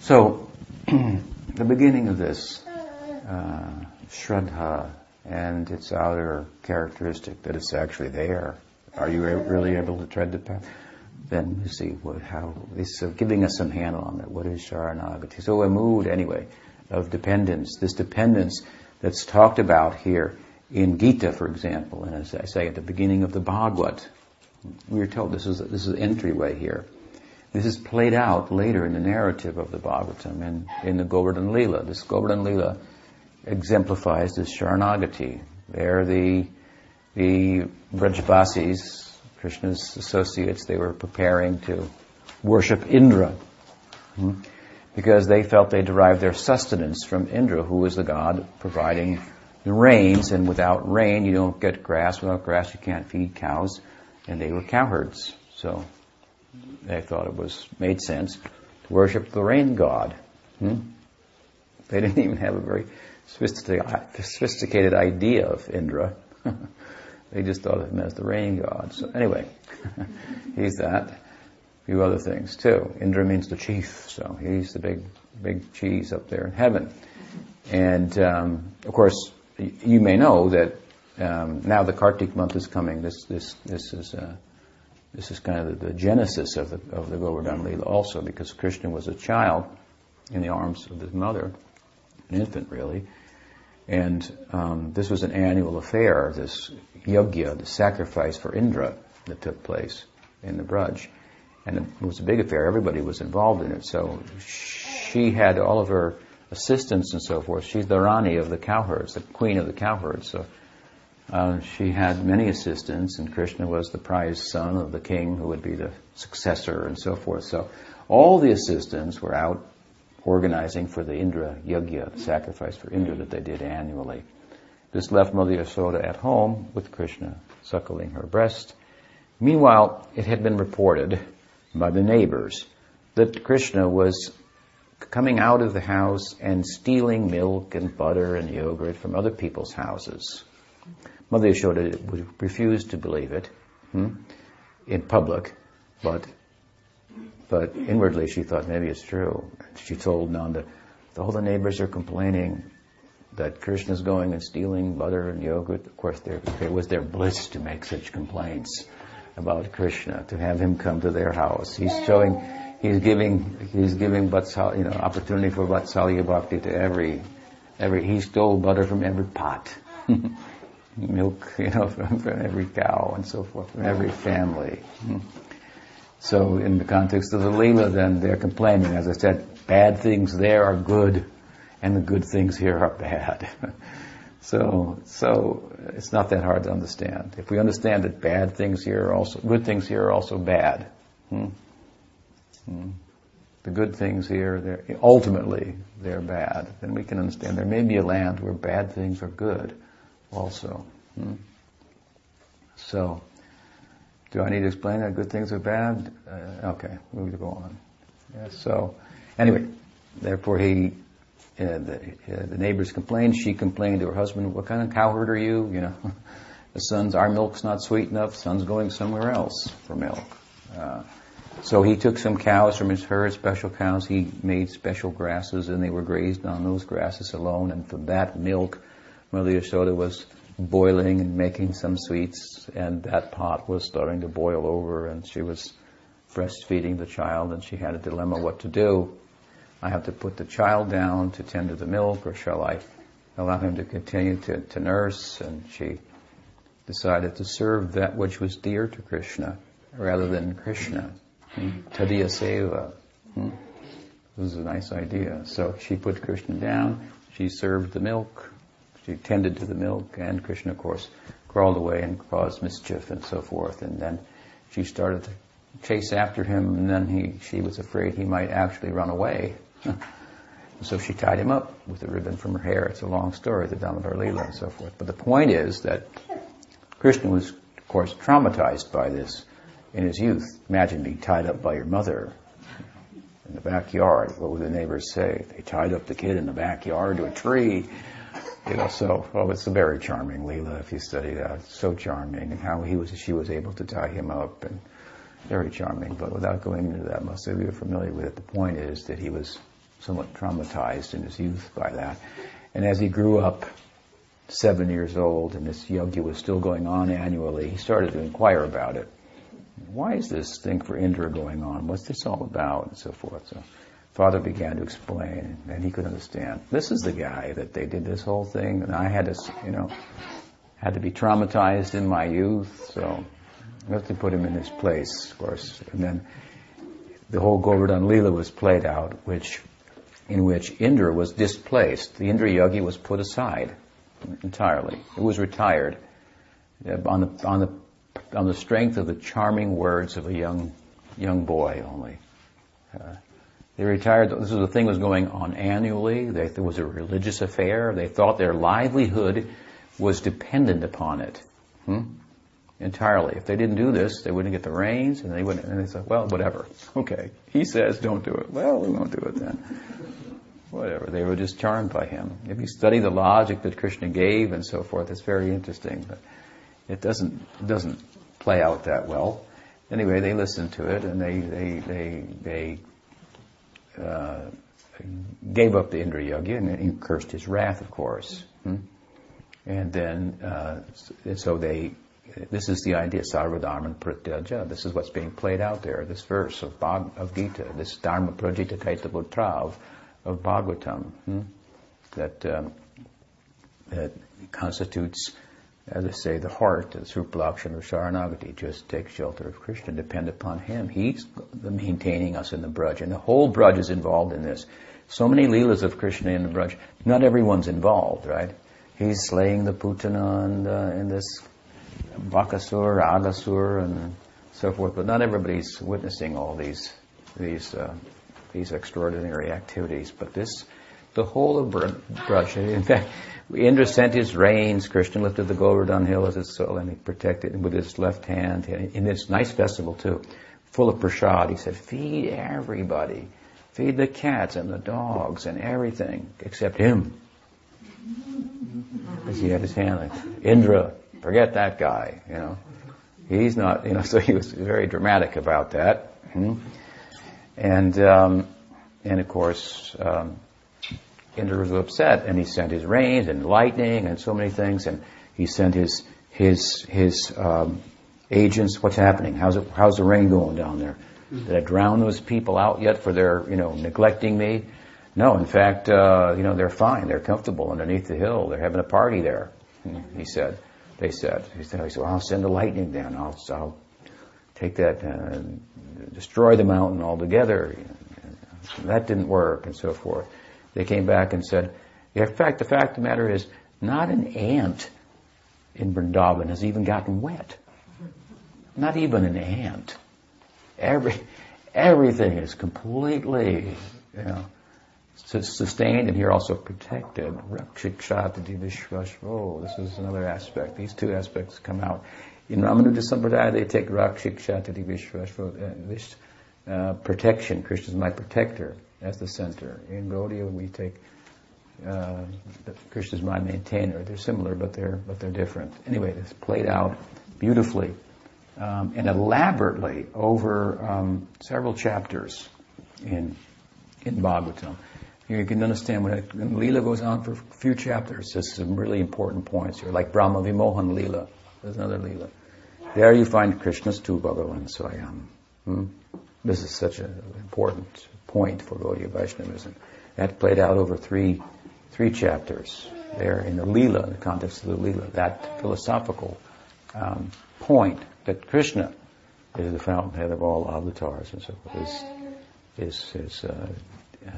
So, the beginning of this, uh, Shraddha, and its outer characteristic that it's actually there. Are you really able to tread the path? Then you see what, how, this uh, giving us some handle on that. What is Sharanagati? So a mood, anyway, of dependence. This dependence that's talked about here in Gita, for example, and as I say at the beginning of the Bhagavad, we are told this is this is entryway here. This is played out later in the narrative of the Bhagavatam and in the Govardhan Lila. This Govardhan Lila exemplifies this Sharanagati. There the the Brajbasis, Krishna's associates, they were preparing to worship Indra. Hmm? Because they felt they derived their sustenance from Indra, who was the god providing the rains, and without rain you don't get grass, without grass you can't feed cows and they were cowherds. So they thought it was made sense to worship the rain god. Hmm? They didn't even have a very sophisticated idea of Indra. they just thought of him as the rain god. So anyway, he's that. A few other things too. Indra means the chief, so he's the big, big cheese up there in heaven. And um, of course, you may know that um, now the Kartik month is coming. This this this is uh, this is kind of the, the, genesis of the of the Govardhan Leela also because Krishna was a child in the arms of his mother, an infant really, and um, this was an annual affair. This yajna, the sacrifice for Indra, that took place in the Braj, and it was a big affair. Everybody was involved in it. So she had all of her assistants and so forth. She's the Rani of the cowherds, the queen of the cowherds. So Uh, she had many assistants, and Krishna was the prized son of the king who would be the successor and so forth. So all the assistants were out organizing for the Indra Yagya, the sacrifice for Indra that they did annually. This left Mother Yasoda at home with Krishna suckling her breast. Meanwhile, it had been reported by the neighbors that Krishna was coming out of the house and stealing milk and butter and yogurt from other people's houses. Mother Yashoda refused to believe it hmm, in public, but but inwardly she thought maybe it's true. She told Nanda, all the neighbors are complaining that Krishna's going and stealing butter and yogurt. Of course, it was their bliss to make such complaints about Krishna, to have him come to their house. He's showing, he's giving, he's giving Vatsal, you know, opportunity for Vatsalya Bhakti to every, every, he stole butter from every pot. Milk, you know, from, from every cow and so forth, from every family. So in the context of the Leela, then they're complaining. As I said, bad things there are good, and the good things here are bad. so, so it's not that hard to understand. If we understand that bad things here are also good things here are also bad. Hmm? Hmm. The good things here, they're, ultimately, they're bad. Then we can understand there may be a land where bad things are good, also. Hmm? So, do I need to explain that good things are bad? Uh, okay, we'll go on. Yeah, so, anyway, therefore he, uh, the, uh, the, neighbors complained. She complained to her husband, "What kind of cowherd are you? You know, the son's our milk's not sweet enough. Son's going somewhere else for milk." Uh, so he took some cows from his herd, special cows. He made special grasses, and they were grazed on those grasses alone. And from that milk, Mother Yashoda was boiling and making some sweets, and that pot was starting to boil over, and she was breastfeeding the child, and she had a dilemma what to do. I have to put the child down to tend to the milk, or shall I allow him to continue to, to nurse? And she decided to serve that which was dear to Krishna rather than Krishna. Hmm? Tadiya Seva. Hmm? This is a nice idea. So she put Krishna down, she served the milk, she tended to the milk, and Krishna, of course, crawled away and caused mischief and so forth. And then she started to chase after him, and then he, she was afraid he might actually run away. so she tied him up with a ribbon from her hair. It's a long story, the Damodar Leela and so forth. But the point is that Krishna was, of course, traumatized by this in his youth. Imagine being tied up by your mother in the backyard. What would the neighbors say? They tied up the kid in the backyard to a tree. You know, so oh, it's a very charming Leela if you study that. so charming, and how he was, she was able to tie him up, and very charming. But without going into that, most of you are familiar with it. The point is that he was somewhat traumatized in his youth by that, and as he grew up, seven years old, and this yagya was still going on annually, he started to inquire about it. Why is this thing for Indra going on? What's this all about? And so forth. So father began to explain, and he could understand. This is the guy that they did this whole thing, and I had to, you know, had to be traumatized in my youth, so we have to put him in his place, of course. And then the whole Govardhan Leela was played out, which, in which Indra was displaced. The Indra Yagya was put aside entirely. It was retired on the, on the, on the strength of the charming words of a young, young boy only. Uh, they retired. This was a thing was going on annually. They, it was a religious affair. They thought their livelihood was dependent upon it. Hmm? Entirely. If they didn't do this, they wouldn't get the rains, and they wouldn't. And they said, "Well, whatever. Okay, he says don't do it. Well, we won't do it then. Whatever." They were just charmed by him. If you study the logic that Krishna gave and so forth, it's very interesting. But it doesn't it doesn't play out that well. Anyway, they listened to it and they they they they uh, gave up the Indra Yagya and he cursed his wrath, of course. Hmm? And then, uh, so they, this is the idea, Sarvadharman Pratyaja. This is what's being played out there, this verse of, Bhag, of Gita, this Dharma Prajita Kaitaputra of, of Bhagavatam, hmm? that, um, that constitutes as I say, the heart, the Supralakshana of Sharanagati, just take shelter of Krishna, depend upon Him. He's maintaining us in the Braj, and the whole Braj is involved in this. So many Leelas of Krishna in the Braj, not everyone's involved, right? he's slaying the Putana and uh, in this Bakasur, Agasur, and so forth. But not everybody's witnessing all these these uh, these extraordinary activities. But this, the whole of Braj. In fact, Indra sent his rains. Krishna lifted the Govardhan hill as his soul, and he protected it with his left hand. In this nice festival too, full of prasad, he said, "Feed everybody, feed the cats and the dogs and everything except him." As he had his hand like, Indra, forget that guy, you know. He's not, you know, so he was very dramatic about that. Hmm? And, um, and of course, um, Indra was upset and he sent his rains and lightning and so many things and he sent his, his, his, um, agents, what's happening? How's it, how's the rain going down there? Did I drown those people out yet for their, you know, neglecting me? No, in fact, uh, you know, they're fine. They're comfortable underneath the hill. They're having a party there. He said. They said. He said, well, I'll send the lightning down. I'll, I'll take that, uh, destroy the mountain altogether. That didn't work and so forth. They came back and said, in fact, the fact of the matter is, not an ant in Vrindavan has even gotten wet. Not even an ant. Every, everything is completely, you know, sustained and here also protected. This is another aspect. These two aspects come out. In Ramanuja Sampradaya, they take Rakshikshati Vishvashvo, uh, protection. Krishna is my protector. as the center. In Gaudiya, we take uh, Krishna is my maintainer. They're similar, but they're but they're different. Anyway, this played out beautifully um, and elaborately over um, several chapters in in Bhagavatam. You can understand when, it, when Leela goes on for a few chapters, there's some really important points here, like Brahma Vimohan Leela. There's another Leela. There you find Krishna's two Bhagavan Swayam. Hmm? This is such an important point for Gaudiya Vaishnavism. That played out over three, three chapters there in the Leela, in the context of the Leela, that philosophical um, point that Krishna is the fountainhead of all avatars and so forth is, is, is uh, uh,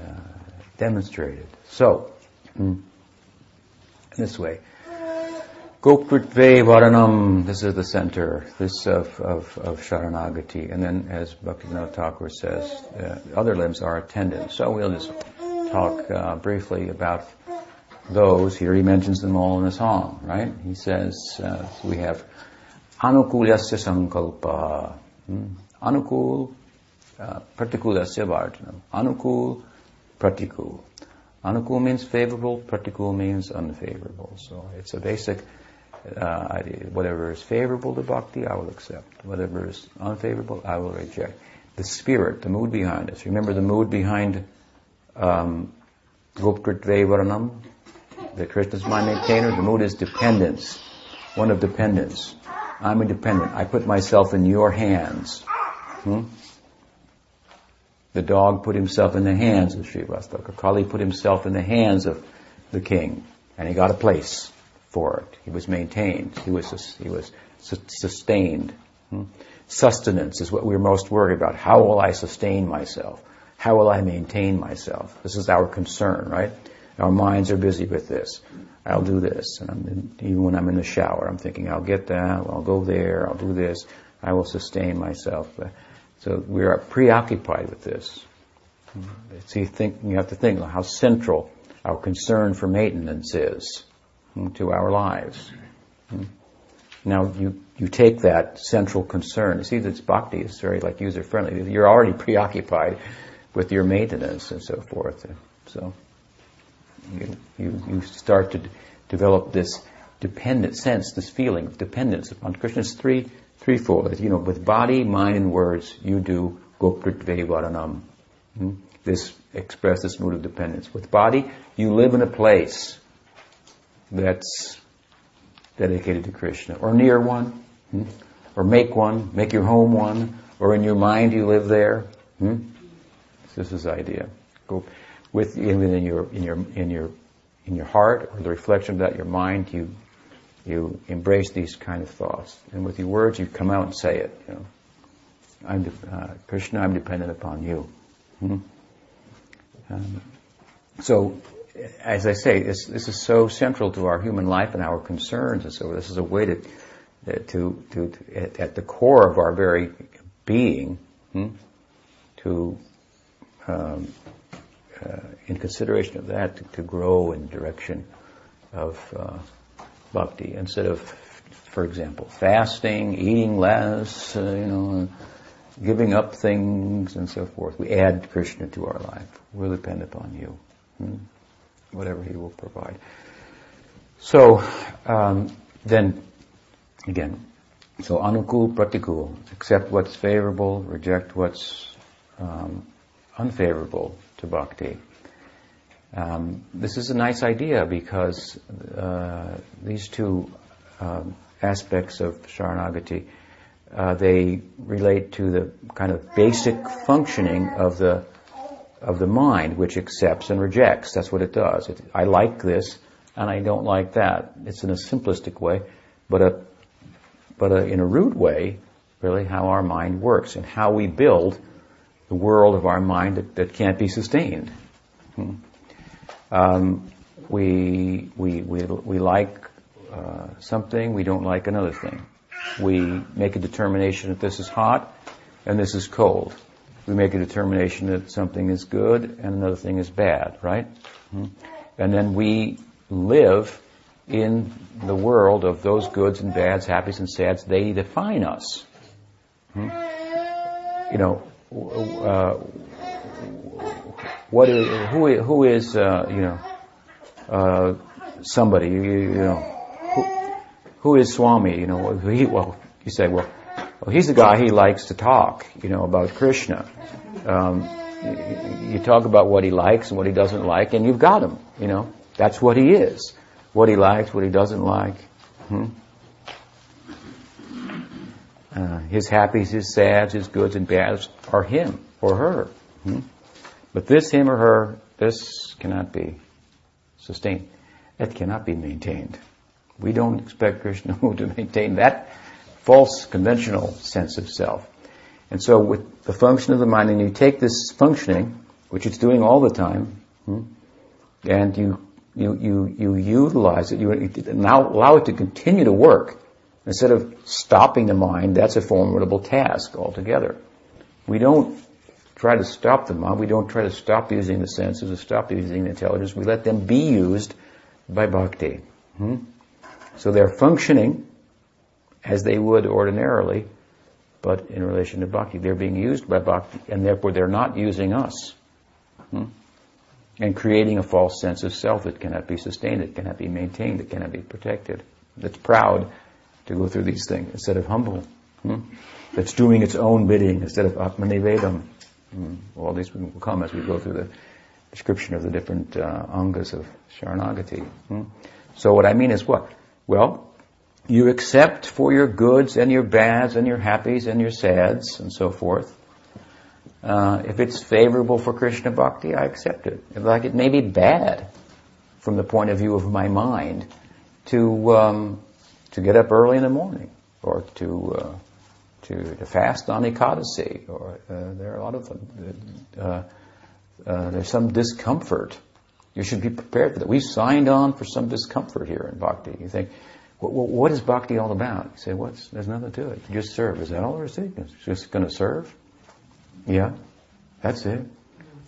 demonstrated. So, mm, this way. Goptritve Varanam, this is the center, this of, of, of Sharanagati. And then, as Bhaktivinoda Thakur says, uh, other limbs are attendants. So we'll just talk uh, briefly about those. Here he mentions them all in the song, right? He says, uh, we have Anukulyasya Sankalpa, hmm? Anukul, uh, Pratikulasya Vartanam, Anukul, Pratikul. Anukul means favorable, pratikul means unfavorable. So it's a basic uh. Whatever is favorable to bhakti, I will accept. Whatever is unfavorable, I will reject. The spirit, the mood behind us. Remember the mood behind um, Goptritve The Krishna is my maintainer. The mood is dependence. One of dependence. I'm independent. I put myself in your hands. Hmm? The dog put himself in the hands of Srivastava. Kali put himself in the hands of the king, and he got a place for it. He was maintained. He was he was sustained. Hmm? Sustenance is what we're most worried about. How will I sustain myself? How will I maintain myself? This is our concern, right? Our minds are busy with this. I'll do this, and in, even when I'm in the shower, I'm thinking, I'll get that. I'll go there. I'll do this. I will sustain myself. So we are preoccupied with this. So you think you have to think how central our concern for maintenance is to our lives. Now you you take that central concern. See, this bhakti is very like user friendly. You're already preoccupied with your maintenance and so forth. So you you, you start to develop this dependent sense, this feeling of dependence upon Krishna's three threefold. You know, with body, mind, and words, you do goptritve varanam. Hmm? This express this mood of dependence. With body, you live in a place that's dedicated to Krishna, or near one, hmm? or make one, make your home one, or in your mind you live there. Hmm? This is the idea. Go with even in your in your in your in your heart, or the reflection of that, your mind, you you embrace these kind of thoughts. And with your words, you come out and say it. You know, I'm de- uh, Krishna, I'm dependent upon you. Hmm? Um, so, as I say, this, this is so central to our human life and our concerns, and so this is a way to, to, to, to at, at, the core of our very being, hmm, to, um, uh, in consideration of that, to, to, grow in the direction of uh, bhakti instead of, for example, fasting, eating less, uh, you know, giving up things and so forth. We add Krishna to our life. We'll depend upon you. Hmm? Whatever he will provide. So, um, then, again, so anukul pratikul, accept what's favorable, reject what's um, unfavorable to bhakti. Um, this is a nice idea because uh, these two um, aspects of Sharanagati, uh, they relate to the kind of basic functioning of the of the mind, which accepts and rejects. That's what it does. It, I like this and I don't like that. It's in a simplistic way, but a but a, in a root way, really how our mind works and how we build the world of our mind that, that can't be sustained. Hmm. Um, we, we, we, we like uh, something, we don't like another thing. We make a determination that this is hot and this is cold. We make a determination that something is good and another thing is bad, right? hmm And then we live in the world of those goods and bads, happies and sads. They define us. hmm You know, uh, what is, who, who is, uh, you know, uh, somebody, you, you, know, who, who is Swami, you know, he, well, you say, well, well, he's the guy he likes to talk, you know, about Krishna. Um, you, talk about what he likes and what he doesn't like, and you've got him, you know. That's what he is. What he likes, what he doesn't like. Hmm? Uh, his happies, his sads, his goods and bads are him or her. Hmm? But this him or her, this cannot be sustained. That cannot be maintained. We don't expect Krishna to maintain that false conventional sense of self. And so with the function of the mind, and you take this functioning, which it's doing all the time, hmm, and you, you, you, you utilize it, you now allow it to continue to work. Instead of stopping the mind, that's a formidable task altogether. We don't try to stop the mind. We don't try to stop using the senses or stop using the intelligence. We let them be used by bhakti. Hmm? So they're functioning as they would ordinarily, but in relation to bhakti. They're being used by bhakti, and therefore they're not using us. Hmm? And creating a false sense of self that cannot be sustained, it cannot be maintained, it cannot be protected. That's proud to go through these things instead of humble. Hmm? That's doing its own bidding instead of Atmanivedam. Mm. All these will come as we go through the description of the different uh, angas of Sharanagati. Mm. So what I mean is what? Well, you accept for your goods and your bads and your happies and your sads and so forth. Uh, if it's favorable for Krishna Bhakti, I accept it. If like it may be bad from the point of view of my mind to um, to get up early in the morning or to uh, to, to fast on Ekadasi, or uh, there are a lot of. Uh, uh, there's some discomfort. You should be prepared for that. We've signed on for some discomfort here in bhakti. You think, what, what is bhakti all about? You say, what's, there's nothing to it. Just serve. Is that all there's to it? Just going to serve? Yeah, that's it.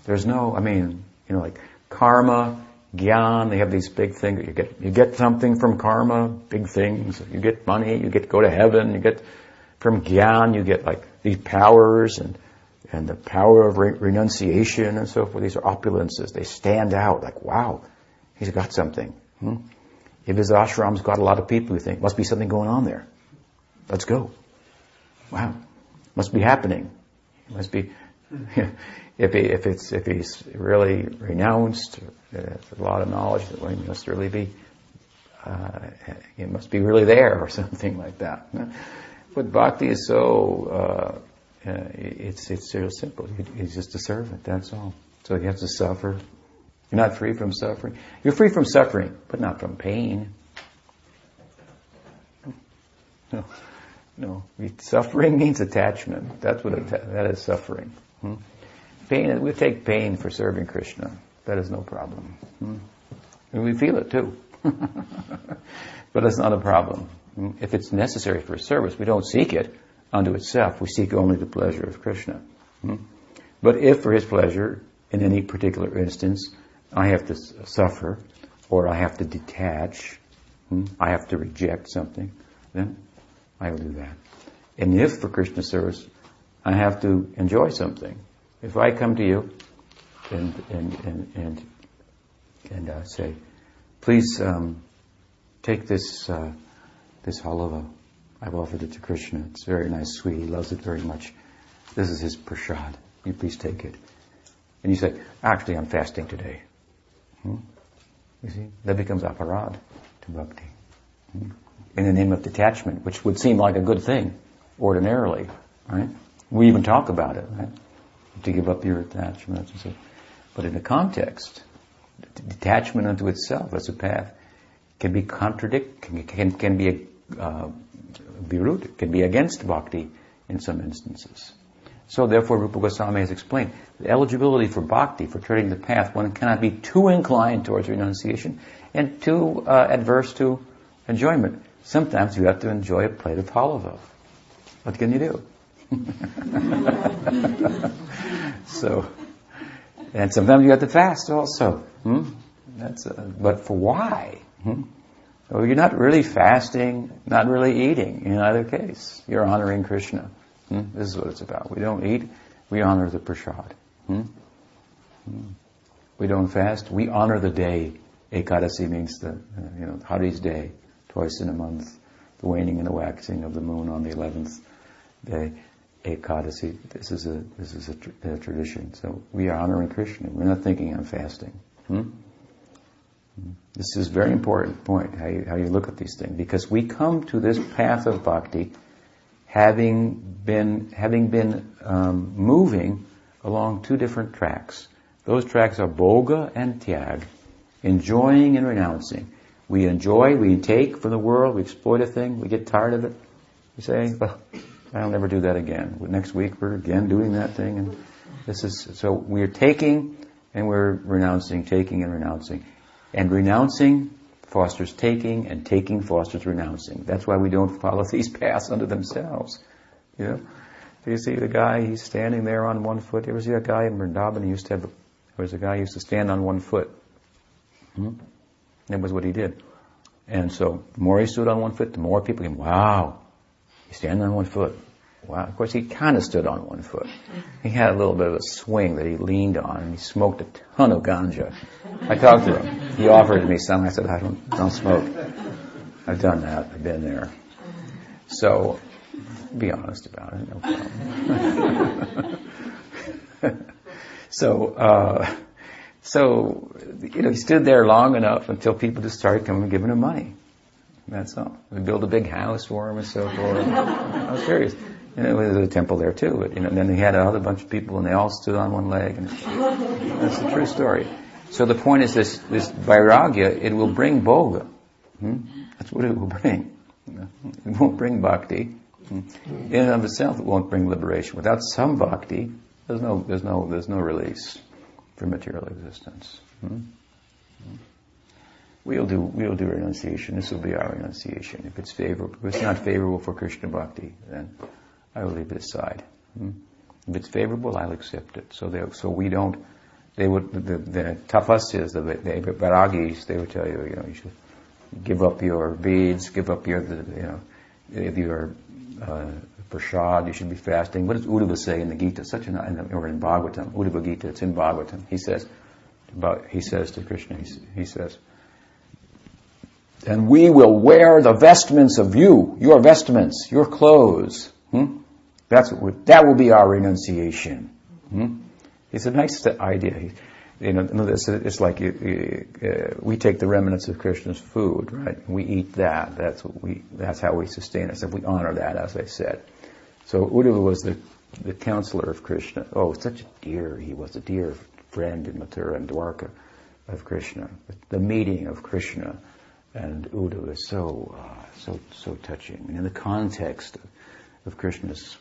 There's no, I mean, you know, like karma, gyan, they have these big things. You get, you get something from karma, big things. You get money, you get to go to heaven, you get from Gyan, you get like these powers and, and the power of re- renunciation and so forth. These are opulences. They stand out like, wow, he's got something. Hmm? If his ashram's got a lot of people, you think, must be something going on there. Let's go. Wow. Must be happening. Must be, if, he, if it's, if he's really renounced, uh, a lot of knowledge, well, he must really be, uh, he must be really there or something like that. But bhakti is so, uh, uh, it's, it's so simple. He's just a servant, that's all. So he has to suffer. You're not free from suffering. You're free from suffering, but not from pain. No, no. Suffering means attachment. That's what that is suffering. Hmm? Pain. We take pain for serving Krishna. That is no problem. Hmm? And we feel it too. but it's not a problem. If it's necessary for service, we don't seek it unto itself. We seek only the pleasure of Krishna. But if for his pleasure, in any particular instance, I have to suffer, or I have to detach, I have to reject something, then I will do that. And if for Krishna service, I have to enjoy something. If I come to you and and and and, and uh, say, please um, take this uh, this halava. I've offered it to Krishna. It's very nice, sweet. He loves it very much. This is his prasad. You please take it? And you say, actually, I'm fasting today. Hmm? You see, that becomes aparad to bhakti. Hmm? In the name of detachment, which would seem like a good thing ordinarily, right? We even talk about it, right? To give up your attachment. But in the context, detachment unto itself as a path can be contradict, can, can, can be a, uh, virut, can be against bhakti in some instances. So therefore, Rupa Goswami has explained the eligibility for bhakti, for treading the path, one cannot be too inclined towards renunciation and too uh, adverse to enjoyment. Sometimes you have to enjoy a plate of halava. What can you do? so, and sometimes you have to fast also. Hmm? That's a, but for why? Hmm? Well, you're not really fasting, not really eating in either case. You're honoring Krishna. Hmm? This is what it's about. We don't eat, we honor the prasad. Hmm? hmm? We don't fast, we honor the day. Ekadasi means the, uh, you know, Hari's day, twice in a month, the waning and the waxing of the moon on the 11th day. Ekadasi, this is a, this is a, tr- a tradition. So we are honoring Krishna. We're not thinking I'm fasting. Hmm? hmm? This is a very important point, how you, how you look at these things, because we come to this path of bhakti having been, having been um, moving along two different tracks. Those tracks are bhoga and tyag, enjoying and renouncing. We enjoy, we take from the world, we exploit a thing, we get tired of it. We say, well, I'll never do that again. Next week we're again doing that thing and this is, so we're taking and we're renouncing, taking and renouncing. And renouncing fosters taking, and taking fosters renouncing. That's why we don't follow these paths unto themselves. You know, you see the guy, he's standing there on one foot. You ever see that guy in Vrindavan? He used to have, there was a guy who used to stand on one foot. Hmm? That was what he did. And so, the more he stood on one foot, the more people came, wow, he's standing on one foot. Wow. Of course, he kind of stood on one foot. He had a little bit of a swing that he leaned on, and he smoked a ton of ganja. I talked to him. He offered me some. I said, I don't, don't smoke. I've done that. I've been there. So, be honest about it. No problem. so, uh, so, you know, he stood there long enough until people just started coming and giving him money. That's all. We built a big house for him and so forth. I was serious. And there was a temple there too, but you know, then he had another bunch of people and they all stood on one leg and that's the true story. So the point is this, this vairagya, it will bring bhoga. Hmm? That's what it will bring. It won't bring bhakti. Hmm? In and of itself, it won't bring liberation. Without some bhakti, there's no, there's no, there's no release from material existence. Hmm? We'll do, we'll do renunciation. This will be our renunciation. If it's favorable, if it's not favorable for Krishna bhakti, then I will leave it aside. Hmm? If it's favorable, I'll accept it. So they, so we don't, they would, the, the tapasyas, the, the vairagis, they would tell you, you know, you should give up your beads, give up your, you know, if your, uh, prasad, you should be fasting. What does Uddhava say in the Gita? Such an, or in Bhagavatam, Uddhava Gita, it's in Bhagavatam. He says, about, he says to Krishna, he, he says, and we will wear the vestments of you, your vestments, your clothes. Hmm? That's what that will be our renunciation. Hmm? It's a nice idea. You know, it's, it's like you, uh, we take the remnants of Krishna's food, right? We eat that. That's what we. That's how we sustain ourselves. We honor that, as I said. So Uddhava was the the counselor of Krishna. Oh, such a dear he was, a dear friend in Mathura and Dwarka of Krishna. The meeting of Krishna and Uddhava is so uh, so so touching. And in the context of, of Krishna's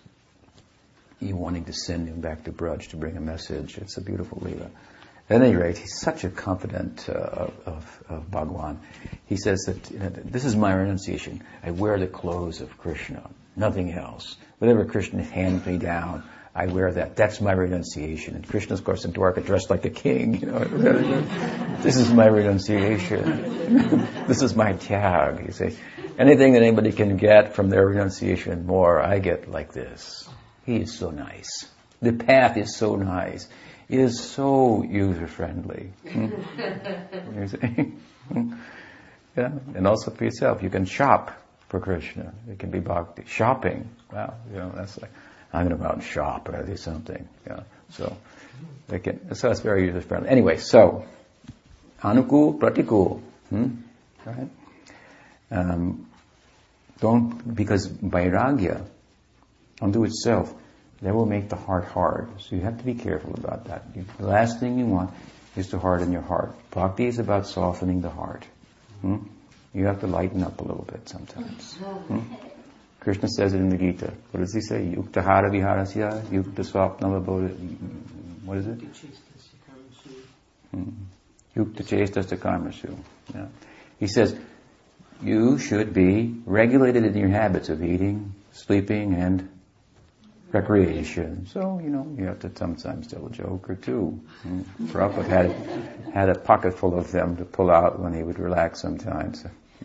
you wanting to send him back to Braj to bring a message. It's a beautiful lila. At any rate, he's such a confidant uh, of, of Bhagwan. He says that you know, this is my renunciation. I wear the clothes of Krishna, nothing else. Whatever Krishna hands me down, I wear that. That's my renunciation. And Krishna, of course, in Dwarka dressed like a king. You know, this is my renunciation. this is my tyag. You say, anything that anybody can get from their renunciation more, I get like this. He is so nice. The path is so nice. It is so user friendly. Hmm? yeah, and also for yourself, you can shop for Krishna. It can be bhakti. Shopping. Wow, you know, that's like I'm going to go out and shop or do something. Yeah. So, can, so it's very user friendly. Anyway, so, anukul, pratikul. Hmm? Right? Um, don't, because vairagya, unto itself, that will make the heart hard. So you have to be careful about that. The last thing you want is to harden your heart. Bhakti is about softening the heart. Hmm? You have to lighten up a little bit sometimes. Hmm? Krishna says it in the Gita. What does he say? Yukta hara viharasya, yukta swapnava What is it? Yukta chestasya karmasu. Yeah. He says, you should be regulated in your habits of eating, sleeping, and recreation. So, you know, you have to sometimes tell a joke or two. Hmm. Prabhupada had, had a pocket full of them to pull out when he would relax sometimes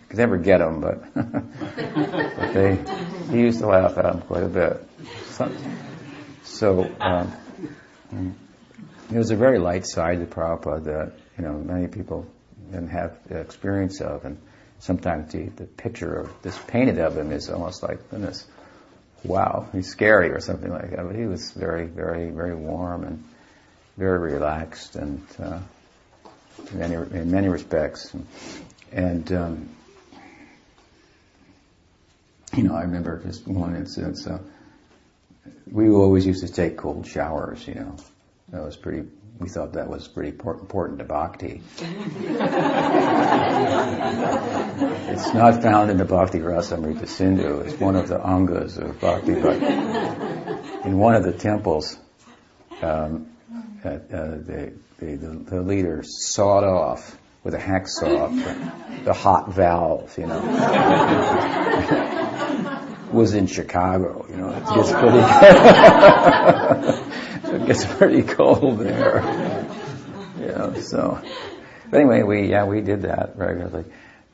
could never get them, but, but they, he used to laugh at them quite a bit. So, so um, there's a very light side to Prabhupada that, you know, many people didn't have experience of, and sometimes the, the picture of this painted of him is almost like, goodness, wow, he's scary or something like that. But he was very, very, very warm and very relaxed, and uh, in many in many respects, and, um, you know, I remember just one incident. So we always used to take cold showers. You know, that was pretty. We thought that was pretty important to bhakti. it's not found in the Bhakti Rasamrita Sindhu. It's one of the angas of bhakti. But in one of the temples, um, uh, the, the, the leader sawed off with a hacksaw the, the hot valve, you know was in Chicago. You know, it gets pretty it gets pretty cold there. Yeah, so but anyway, we yeah we did that regularly,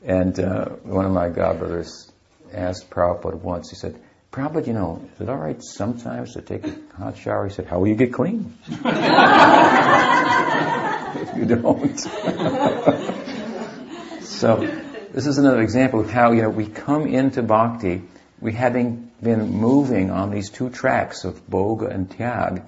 and uh, one of my godbrothers asked Prabhupada once. He said, "Prabhupada, you know, is it all right sometimes to take a hot shower?" He said, "How will you get clean if you don't?" so this is another example of how you know we come into bhakti we having been moving on these two tracks of bhoga and tyag,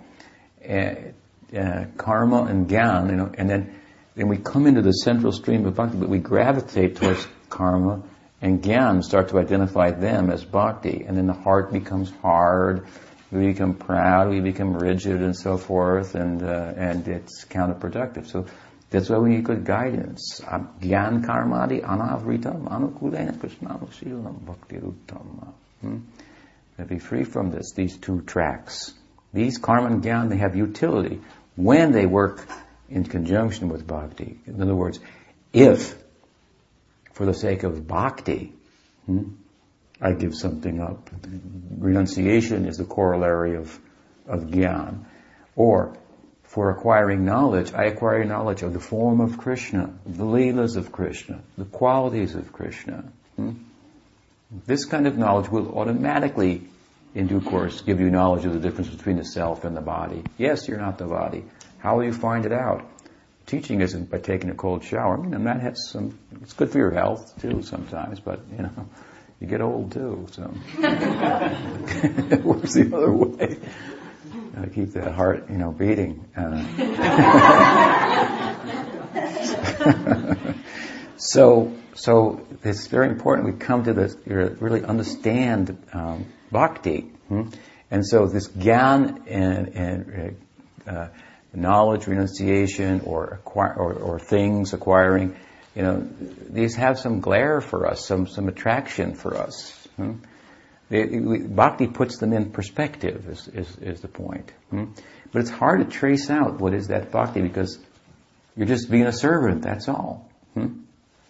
uh, uh, karma and gyan, you know, and then then we come into the central stream of bhakti, but we gravitate towards karma and gyan, start to identify them as bhakti, and then the heart becomes hard, we become proud, we become rigid, and so forth, and uh, and it's counterproductive. So that's why we need good guidance. Gyan karmadi anavritam anukulena krishnanushilam bhakti ruttama. Hmm? Be free from this, these two tracks. These karma and gyan, they have utility when they work in conjunction with bhakti. In other words, if, for the sake of bhakti, hmm, I give something up, renunciation is the corollary of, of gyan. Or, for acquiring knowledge, I acquire knowledge of the form of Krishna, the leelas of Krishna, the qualities of Krishna. Hmm? This kind of knowledge will automatically, in due course, give you knowledge of the difference between the self and the body. Yes, you're not the body. How will you find it out? Teaching isn't by taking a cold shower. I mean, that has some, it's good for your health too sometimes, but you know, you get old too, so. it works the other way. Gotta keep that heart, you know, beating. Uh, so, so it's very important we come to this, really understand um, bhakti. Hmm? And so this gyan and, and uh, knowledge, renunciation, or, acquire, or, or things acquiring, you know, these have some glare for us, some, some attraction for us. Hmm? They, we, bhakti puts them in perspective, is, is, is the point. Hmm? But it's hard to trace out what is that bhakti because You're just being a servant, that's all. Hmm?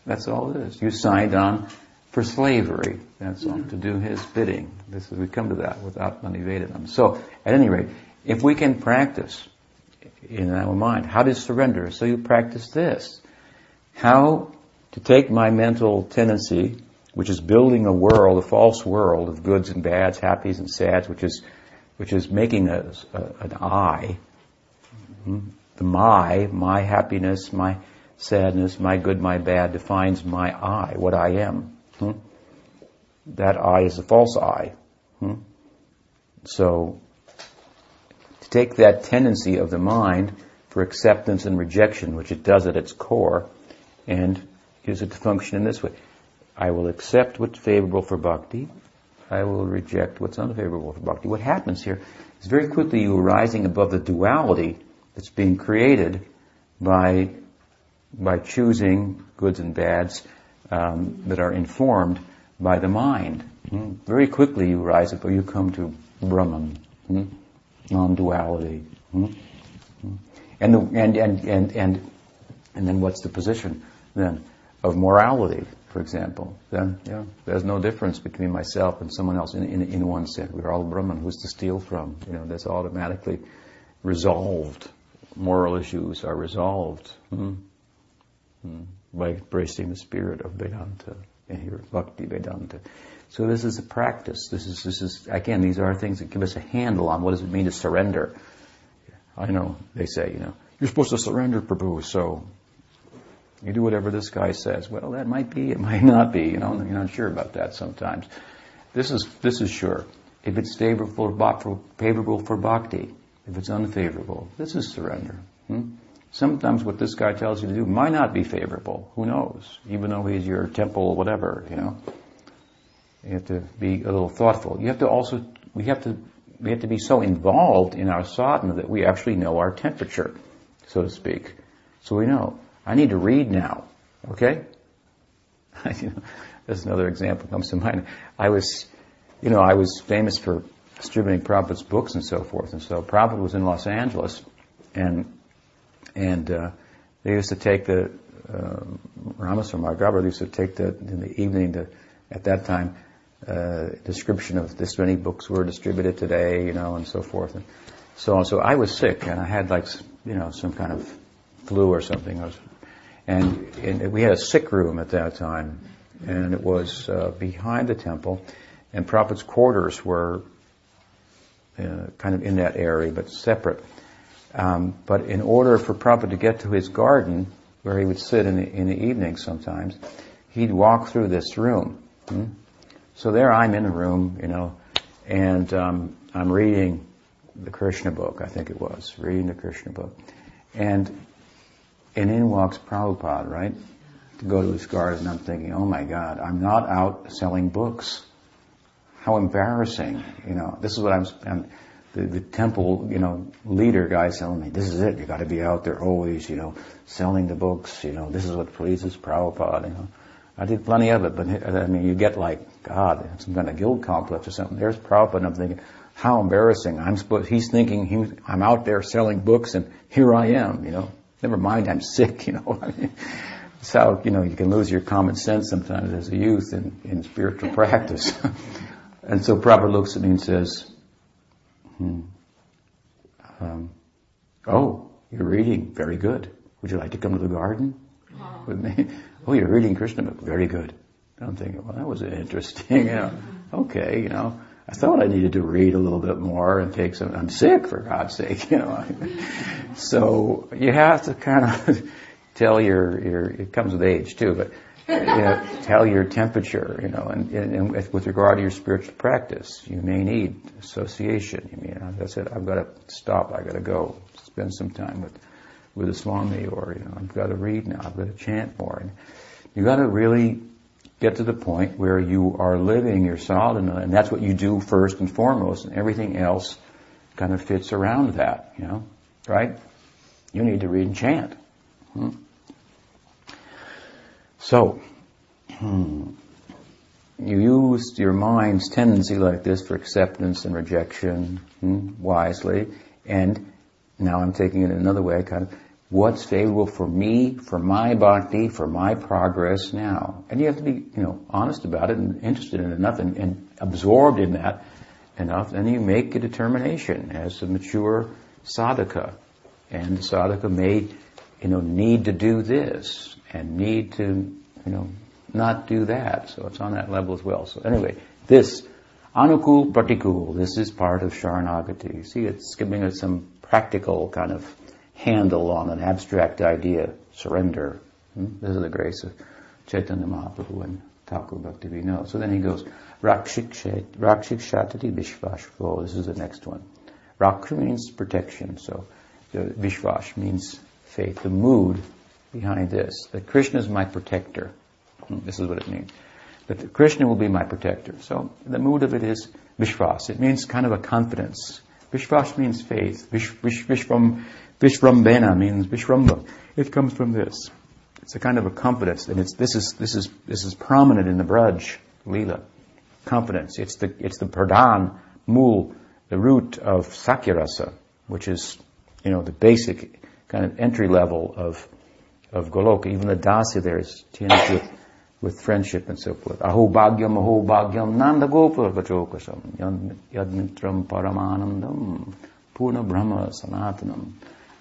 That's all it is. You signed on for slavery, that's all, to do his bidding. This is, we come to that without Manivedam. So, at any rate, if we can practice in our mind, how to surrender? So you practice this. How to take my mental tendency, which is building a world, a false world of goods and bads, happies and sads, which is, which is making a, a an I, hmm? the my, my happiness, my sadness, my good, my bad defines my I, what I am. Hmm? That I is a false I. Hmm? So, to take that tendency of the mind for acceptance and rejection, which it does at its core, and use it to function in this way. I will accept what's favorable for bhakti. I will reject what's unfavorable for bhakti. What happens here is very quickly you are rising above the duality that's being created by by choosing goods and bads um, that are informed by the mind. Hmm? Very quickly you rise up, or you come to Brahman, hmm? non-duality. Hmm? And, the, and, and, and, and, and then what's the position then of morality, for example? Then, yeah, there's no difference between myself and someone else in, in, in one sense. We're all Brahman. Who's to steal from? You know, that's automatically resolved. Moral issues are resolved. Hmm? Hmm. by embracing the spirit of Vedanta and here Bhakti Vedanta. So this is a practice. This is this is again these are things that give us a handle on what does it mean to surrender. I know they say you know you're supposed to surrender, Prabhu. So you do whatever this guy says. Well, that might be, it might not be. You know, you're not sure about that sometimes. This is this is sure. If it's favorable for, favorable for bhakti, if it's unfavorable, this is surrender. Hmm? Sometimes what this guy tells you to do might not be favorable. Who knows? Even though he's your temple, whatever, you know. You have to be a little thoughtful. You have to also, we have to, we have to be so involved in our sadhana that we actually know our temperature, so to speak. So we know, I need to read now, okay? there's another example comes to mind. I was, you know, I was famous for distributing Prabhupada's books and so forth, and so Prabhupada was in Los Angeles, and and uh, they used to take the uh, Ramaswamy Gabra used to take the in the evening at that time uh, description of this many books were distributed today, you know, and so forth and so on. So I was sick and I had like you know some kind of flu or something. Was, and, and, we had a sick room at that time, and it was uh, behind the temple, and prophets' quarters were uh, kind of in that area, but separate. Um, but in order for Prabhupada to get to his garden, where he would sit in the, in the evening sometimes, he'd walk through this room. Hmm? So there I'm in the room, you know, and um, I'm reading the Krishna book, I think it was, reading the Krishna book. And, and in walks Prabhupada, right? To go to his garden, I'm thinking, oh my God, I'm not out selling books. How embarrassing, you know. This is what I'm, I'm the, the temple, you know, leader guy telling me, this is it, you gotta be out there always, you know, selling the books, you know, this is what pleases Prabhupada, you know. I did plenty of it, but I mean, you get like, God, some kind of guilt complex or something. There's Prabhupada, and I'm thinking, how embarrassing. I'm supposed, he's thinking he, I'm out there selling books and here I am, you know. Never mind, I'm sick, you know. It's how, you know, you can lose your common sense sometimes as a youth in, in spiritual practice. and so Prabhupada looks at me and says, Hmm. Um, oh, you're reading. Very good. Would you like to come to the garden with me? Oh, you're reading Krishna book. Very good. I'm thinking, well, that was interesting. You know, okay, you know, I thought I needed to read a little bit more and take some. I'm sick, for God's sake, you know. so you have to kind of tell your your. It comes with age too, but you know, tell your temperature, you know, and, and, and, with regard to your spiritual practice, you may need association. You mean, I said, I've got to stop, I've got to go, spend some time with, with a Swami, or, you know, I've got to read now, I've got to chant more. And you got to really get to the point where you are living your sadhana, and that's what you do first and foremost, and everything else kind of fits around that, you know, right? You need to read and chant. Hmm? So, hmm, you used your mind's tendency like this for acceptance and rejection hmm, wisely, and now I'm taking it another way, kind of what's favorable for me, for my bhakti, for my progress now. And you have to be, you know, honest about it and interested in it enough and, and absorbed in that enough, then you make a determination as a mature sadhaka. And the sadhaka may, you know, need to do this and need to, you know, not do that. So it's on that level as well. So anyway, this anukul pratikul, this is part of Sharanagati. See, it's giving us some practical kind of handle on an abstract idea, surrender. Hmm? This is the grace of Chaitanya Mahaprabhu and Thakur Bhakti Vinod. So then he goes, Rakshishyatiti Vishvaso. This is the next one. Raksha means protection. So the Vishvash means The mood behind this, that Krishna is my protector. This is what it means. That Krishna will be my protector. So the mood of it is Vishvas. It means kind of a confidence. Vishvas means faith. Vish, vish, vishvam, Vishrambena means Vishramba. It comes from this. It's a kind of a confidence, and it's this is this is this is prominent in the Braj Leela. Confidence. It's the it's the pradhan mul, the root of Sakhyarasa, which is you know the basic kind of entry level of of Goloka. Even the Dasya there is tinged with with friendship and so forth. Aho bhagyam, aho bhagyam, nanda gopa vachokasam, yad mitram paramanandam, purna brahma sanatanam.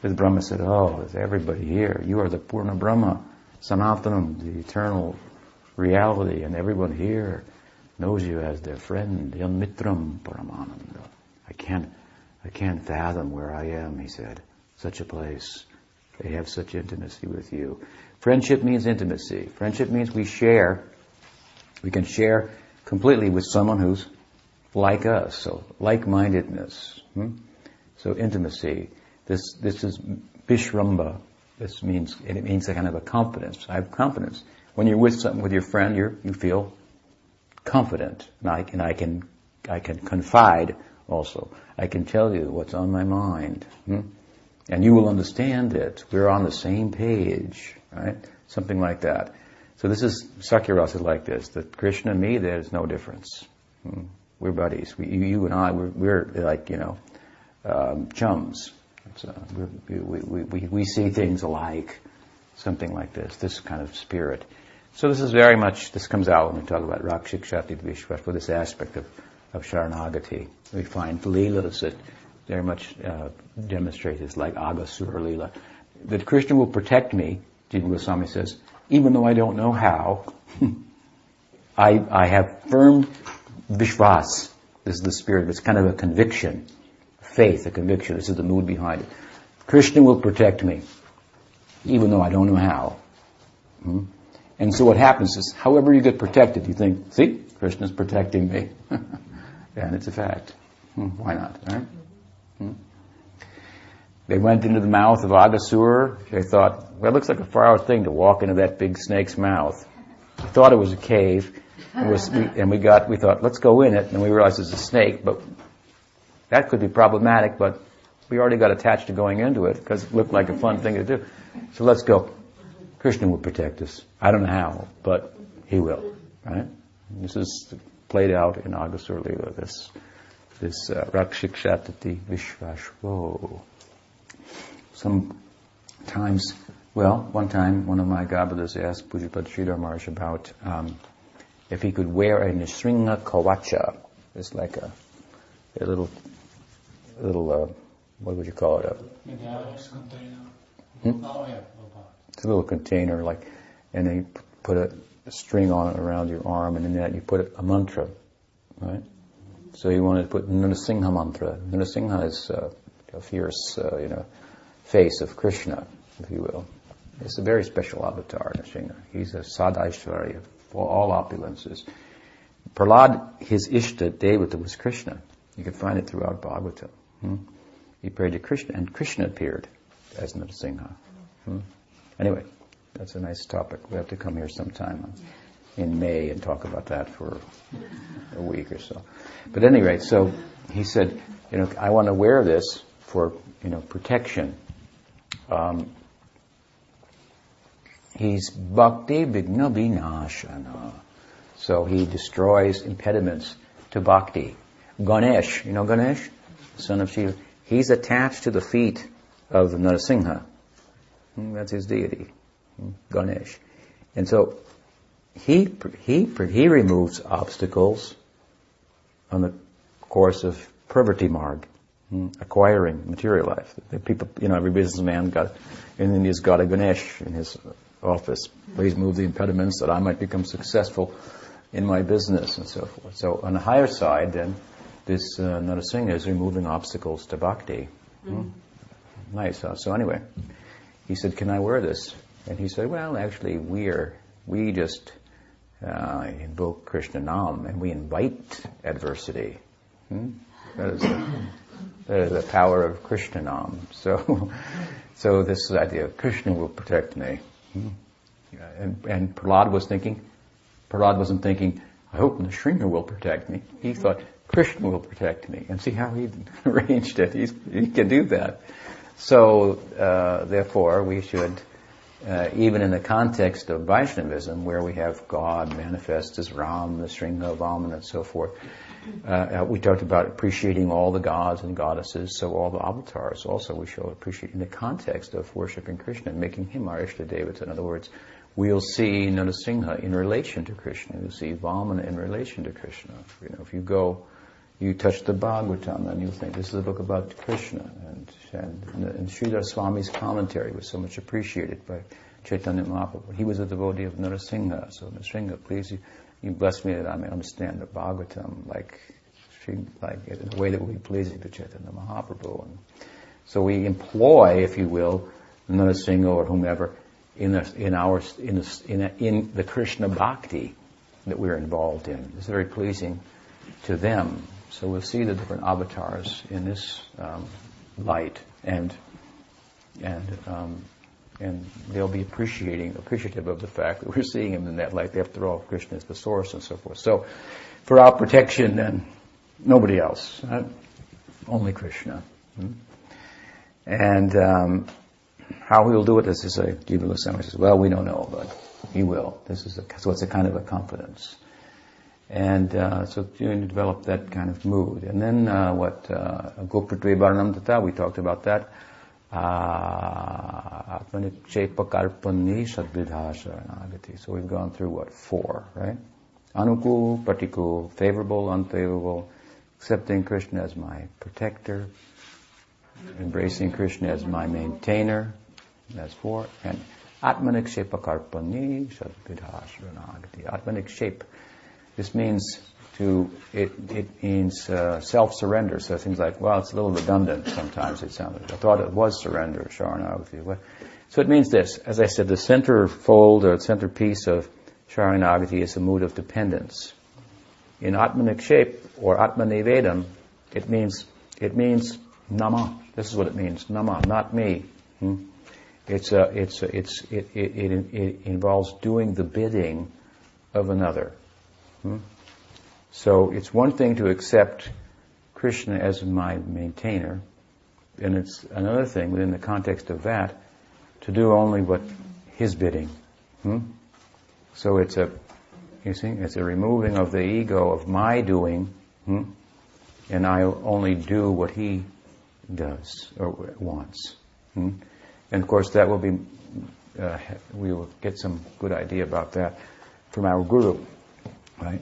As Brahma said, oh, there's everybody here. You are the Purna Brahma, Sanatanam, the eternal reality, and everyone here knows you as their friend, Yan Mitram Paramananda. I can't, I can't fathom where I am, he said. Such a place. They have such intimacy with you. Friendship means intimacy. Friendship means we share, we can share completely with someone who's like us. So, like-mindedness. Hmm? So, intimacy. This, this is Vishramba. This means, it means a kind of a confidence. I have confidence. When you're with something with your friend, you you feel confident. And I, and I can, I can confide also. I can tell you what's on my mind. Hmm? And you will understand it. We're on the same page, right? Something like that. So this is Sakhyarasa like this, that Krishna and me, there's no difference. Hmm? We're buddies. We, you and I, we're, we're like, you know, um, chums. Uh, we, we, we, we see things alike, something like this, this kind of spirit. So this is very much, this comes out when we talk about Rakshikshati Vishwas, for this aspect of, of Sharanagati. We find Leelas that very much uh, demonstrate this, like Aghasura Leela. That Krishna will protect me, Jiva Goswami says, even though I don't know how. I, I have firm Vishwas. This is the spirit, it's kind of a conviction faith, a conviction. This is the mood behind it. Krishna will protect me, even though I don't know how. Hmm? And so what happens is, however you get protected, you think, see, Krishna's protecting me. and it's a fact. Hmm, why not, right? Hmm? They went into the mouth of Aghasur. They thought, well, it looks like a far-out thing to walk into that big snake's mouth. They thought it was a cave. And, was, we, and we got, we thought, let's go in it. And we realized it's a snake, but that could be problematic, but we already got attached to going into it because it looked like a fun thing to do. So let's go. Krishna will protect us. I don't know how, but he will. Right? This is played out in Aghasura Leela, this, this uh, Rakshishyatiti Vishvaso. Sometimes, well, one time one of my Gabbadas asked Pujyapad Sridhar Maharaj about um, if he could wear a Nrsimha Kavacha. It's like a, a little little, uh, what would you call it? A, hmm? It's a little container, like, and then put a, a string on it around your arm, and in that you put a mantra, right? So you want to put Nrsimha mantra. Nrsimha is uh, a fierce, uh, you know, face of Krishna, if you will. It's a very special avatar, Nrsimha. He's a Sadaishwarya for all opulences. Prahlad, his Ishta Devata was Krishna. You can find it throughout Bhagavatam. Hmm? He prayed to Krishna, and Krishna appeared as Nrsimha. Hmm? Anyway, that's a nice topic. We have to come here sometime in May and talk about that for a week or so. But at any rate, so he said, you know, I want to wear this for, you know, protection. Um, he's bhakti vigna vinashana. So he destroys impediments to bhakti. Ganesh, you know Ganesh? son of Shiva, he's attached to the feet of Narasimha. Hmm, that's his deity, hmm, Ganesh. And so he, he, he removes obstacles on the course of pravritti marg, hmm, acquiring material life. The people, you know, every businessman got, in India's got a Ganesh in his office. Please move the impediments that I might become successful in my business and so forth. So on the higher side, then, this uh, Narasimha is removing obstacles to bhakti. Mm. Nice. Huh? So anyway, he said, "Can I wear this?" And he said, "Well, actually, we're we just uh, invoke Krishna Nam and we invite adversity. Hmm? That is the, that is the power of Krishna Nam. So, so this idea of Krishna will protect me. Hmm? And, and Prahlad was thinking, Prahlad wasn't thinking, I hope Nrsimha will protect me. He thought, Krishna will protect me. And see how he arranged it. He's, he can do that. So, uh, therefore, we should, uh, even in the context of Vaishnavism, where we have God manifest as Ram, the Sringa, Vaman, and so forth, uh, uh, we talked about appreciating all the gods and goddesses, so all the avatars also we shall appreciate in the context of worshiping Krishna and making him our Ishta Devata. In other words, we'll see Narasimha in relation to Krishna. we'll see Vamana in relation to Krishna. You know, if you go, you touch the Bhagavatam and you think this is a book about Krishna. And, and, and Sridhar Swami's commentary was so much appreciated by Chaitanya Mahaprabhu. He was a devotee of Narasimha. So Narasimha, please, you, you bless me that I may understand the Bhagavatam like, like in a way that will be pleasing to Chaitanya Mahaprabhu. And so we employ, if you will, Narasimha or whomever in, a, in our in, a, in, a, in the Krishna bhakti that we're involved in. It's very pleasing to them. So we'll see the different avatars in this um, light, and and um, and they'll be appreciating appreciative of the fact that we're seeing him in that light. After all, Krishna is the source, and so forth. So, for our protection, and nobody else, right? only Krishna. Hmm? And um, how he will do it, as I say, Jiva Goswami says, well, we don't know, but he will. This is a, so it's a kind of a confidence. And uh, so you develop that kind of mood. And then uh, what, uh, Goptritve Varanam Tata, we talked about that. Uh, so we've gone through what, four, right? Anukul, Pratikul, favorable, unfavorable, accepting Krishna as my protector, embracing Krishna as my maintainer, that's four, and Atmanikshepa Karpani Sadvidhasranagati. This means to, it, it means uh, self-surrender. So things like, well, it's a little redundant sometimes it sounded. I thought it was surrender, Sharanagati. So it means this. As I said, the center fold or center piece of Sharanagati is a mood of dependence. In Atmanic Atmanikshep or Atmanivedam, it means, it means Nama. This is what it means. Nama, not me. Hmm? It's a, it's a, it's it, it, it, it, involves doing the bidding of another. Hmm? So it's one thing to accept Krishna as my maintainer, and it's another thing within the context of that to do only what his bidding. Hmm? So it's a, you see, it's a removing of the ego of my doing, hmm? and I only do what he does or wants. Hmm? And of course, that will be, uh, we will get some good idea about that from our guru, right?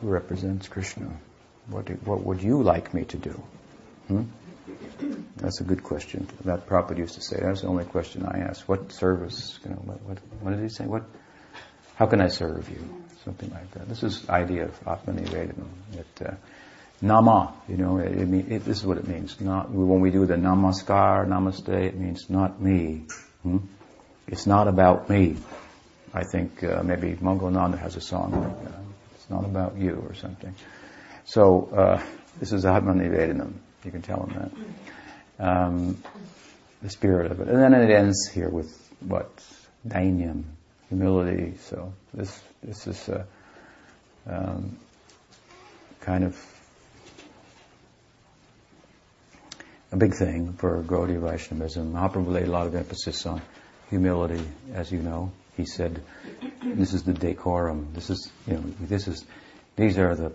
Who represents Krishna. What, do, what would you like me to do? Hmm? That's a good question. That Prabhupada used to say. That's the only question I ask. What service? You know, what, what, what did he say? What? How can I serve you? Something like that. This is idea of Atmanivedana. That uh, Nama, you know, it, it, it, this is what it means. Not when we do the Namaskar, Namaste, it means not me. Hmm? It's not about me. I think uh, maybe Mangalananda has a song like that. Not about you or something. So uh, this is Atmanivedanam. You can tell him that. Um, the spirit of it, and then it ends here with what dainyam, humility. So this this is a um, kind of a big thing for Gaudiya Vaishnavism. Mahaprabhu laid a lot of emphasis on humility, as you know. He said, this is the decorum. This is, you know, this is, these are the,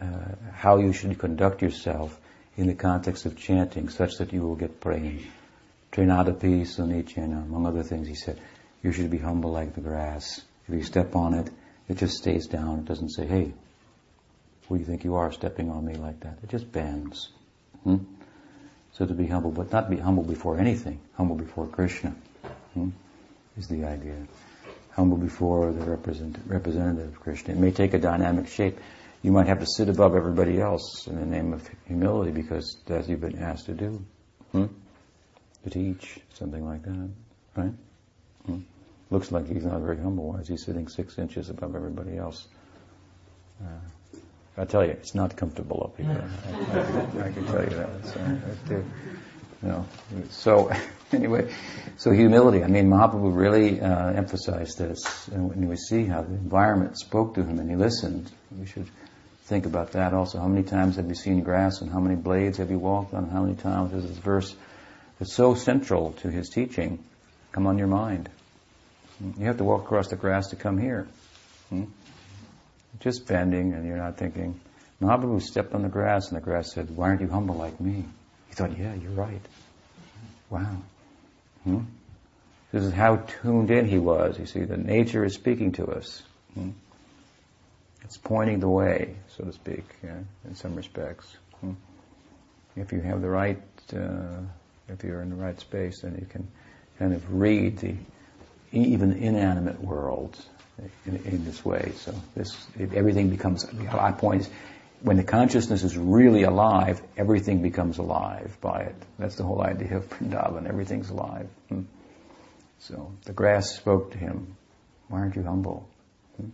uh, how you should conduct yourself in the context of chanting such that you will get praying. Trinadapi Sunichena, among other things, he said, you should be humble like the grass. If you step on it, it just stays down. It doesn't say, hey, who do you think you are stepping on me like that? It just bends. Hmm? So to be humble, but not be humble before anything, humble before Krishna, hmm? Is the idea. Humble before the represent, representative of Krishna. It may take a dynamic shape. You might have to sit above everybody else in the name of humility because that's you've been asked to do. Hmm? To teach, something like that. Right? Hmm? Looks like he's not very humble. Why is he sitting six inches above everybody else? Uh, I tell you, it's not comfortable up here. I, I, I can tell you that. So, you know, so anyway, so humility. I mean, Mahaprabhu really uh, emphasized this, and when we see how the environment spoke to him and he listened, we should think about that also. How many times have you seen grass, and how many blades have you walked on? How many times has this verse that's so central to his teaching come on your mind? You have to walk across the grass to come here. Hmm? just bending and you're not thinking. Mahaprabhu stepped on the grass and the grass said, why aren't you humble like me? He thought, yeah, you're right. Wow. Hmm? This is how tuned in he was. You see, the nature is speaking to us. Hmm? It's pointing the way, so to speak, yeah, in some respects. Hmm? If you have the right, uh, if you're in the right space, then you can kind of read the even inanimate world in, in this way. So this, everything becomes, my point when the consciousness is really alive, everything becomes alive by it. That's the whole idea of Vrindavan. Everything's alive. Hmm. So the grass spoke to him. Why aren't you humble? Hmm.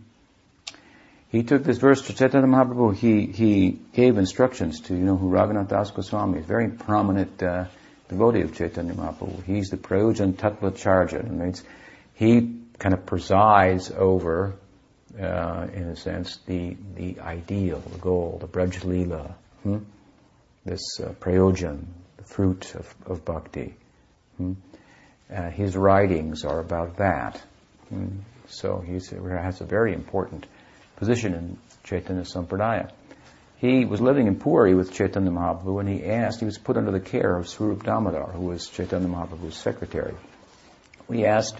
He took this verse to Chaitanya Mahaprabhu. He, he gave instructions to, you know, who Raghunath Das Goswami, a very prominent uh, devotee of Chaitanya Mahaprabhu. He's the Prayojan Tattvacharya. It means he kind of presides over, uh, in a sense, the the ideal, the goal, the Braj hmm? this uh, prayojan, the fruit of, of bhakti. Hmm? Uh, his writings are about that. Hmm? So he has a very important position in Chaitanya Sampradaya. He was living in Puri with Chaitanya Mahaprabhu and he asked, he was put under the care of Swarup Damodar, who was Chaitanya Mahaprabhu's secretary. We asked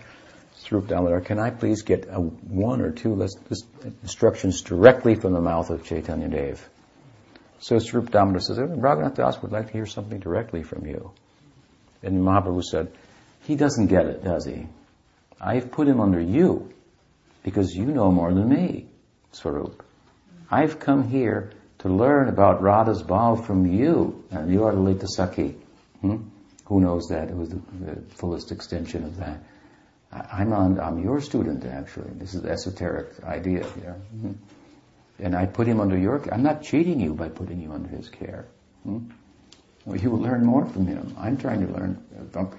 Swarup Damodar, can I please get a, one or two instructions directly from the mouth of Chaitanya Dev? So Swarup Damodar says, Raghunath Das would like to hear something directly from you. And Mahaprabhu said, he doesn't get it, does he? I've put him under you because you know more than me, Swarup. I've come here to learn about Radha's bhav from you, and you are Lalita Sakhi. Hmm? Who knows that? It was the, the fullest extension of that. I'm on, I'm your student actually. This is the esoteric idea here. Mm-hmm. And I put him under your care. I'm not cheating you by putting you under his care. Hmm? Well, you will learn more from him. I'm trying to learn,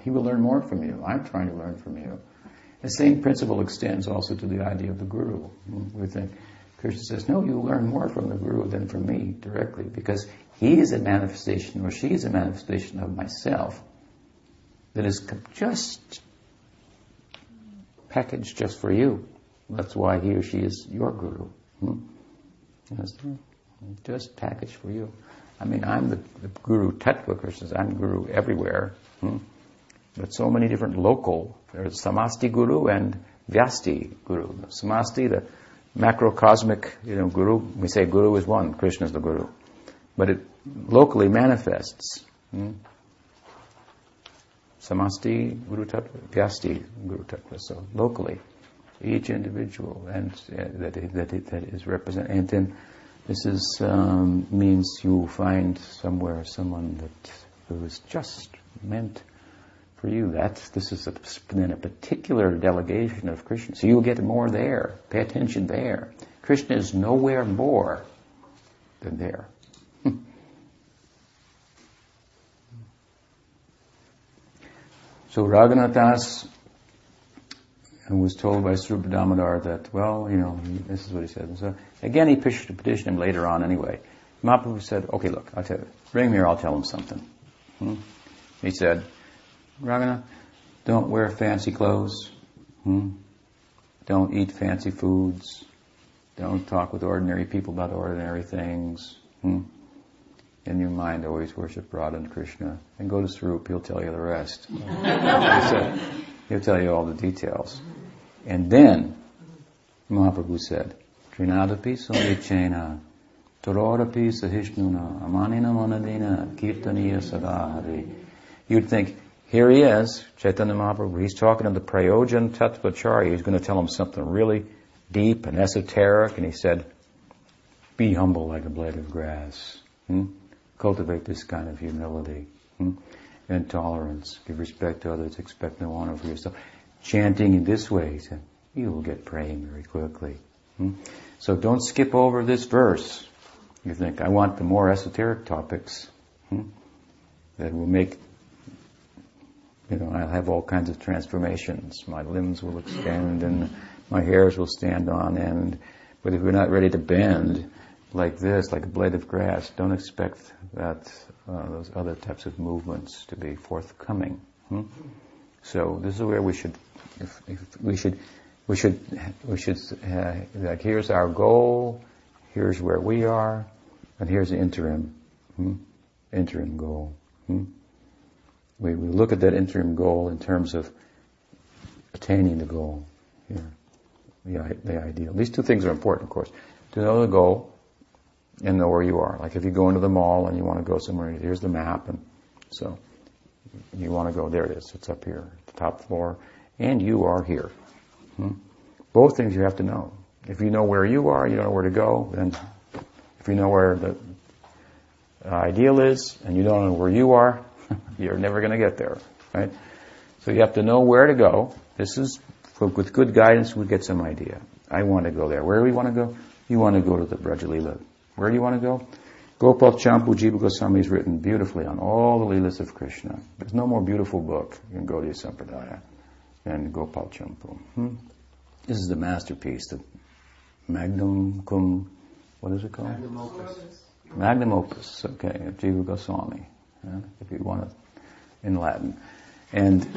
he will learn more from you. I'm trying to learn from you. The same principle extends also to the idea of the guru. Hmm? We think, Krishna says, no, you learn more from the guru than from me directly because he is a manifestation or she is a manifestation of myself that is just packaged just for you. That's why he or she is your guru. Hmm? Just package for you. I mean, I'm the, the guru tattva, Krishna I'm guru everywhere. Hmm? But so many different local, there's samasti guru and vyasti guru. The Samasti, the macrocosmic, you know, guru, we say guru is one, Krishna is the guru. But it locally manifests. Hmm? Samasti Guru Tattva, Vyasti Guru Tattva. So locally, each individual and uh, that, that, that is represented. And then this is um, means you find somewhere someone that who is just meant for you. That's this is a, then a particular delegation of Krishna. So you'll get more there. Pay attention there. Krishna is nowhere more than there. So Raghunathas was told by Damodar that, well, you know, this is what he said. And so again, he petitioned him later on anyway. Mahaprabhu said, okay, look, I'll tell you. Bring him here, I'll tell him something. Hmm? He said, Raghunath, don't wear fancy clothes. Hmm? Don't eat fancy foods. Don't talk with ordinary people about ordinary things. Hmm? In your mind always worship Radha and Krishna and go to Swarup, he'll tell you the rest. he'll tell you all the details. And then, Mahaprabhu said, Trinadapi Sunichena, Tarorapi Sahishnuna, Amanina Manadina, Kirtaniya Sadahari. You'd think, here he is, Chaitanya Mahaprabhu, he's talking to the Prayojan Tattvacharya, he's going to tell him something really deep and esoteric, and he said, be humble like a blade of grass. Hmm? Cultivate this kind of humility hmm? and tolerance. Give respect to others, expect no honor for yourself. Chanting in this way, you will get praying very quickly. Hmm? So don't skip over this verse. You think, I want the more esoteric topics hmm? that will make, you know, I'll have all kinds of transformations. My limbs will extend and my hairs will stand on end. But if we're not ready to bend, like this, like a blade of grass, don't expect that uh, those other types of movements to be forthcoming. Hmm? So this is where we should, if, if we should, we should, we should, uh, like here's our goal, here's where we are, and here's the interim, hmm? interim goal. Hmm? We, we look at that interim goal in terms of attaining the goal here, the, the ideal. These two things are important, of course. To know the goal and know where you are. Like if you go into the mall and you want to go somewhere, here's the map, and so you want to go, there it is, it's up here, the top floor, and you are here. Hmm? Both things you have to know. If you know where you are, you don't know where to go, then if you know where the ideal is, and you don't know where you are, you're never going to get there, right? So you have to know where to go. This is, with good guidance, we get some idea. I want to go there. Where do we want to go? You want to go to the Brajalila where do you want to go? Gopal Champu Jiva Goswami has written beautifully on all the Leelas of Krishna. There's no more beautiful book in Gaudiya Sampradaya than Gopal Champu. Hmm? This is the masterpiece, the magnum cum, what is it called? Magnum opus. Magnum opus, okay, of Jiva Goswami, yeah, if you want it in Latin. And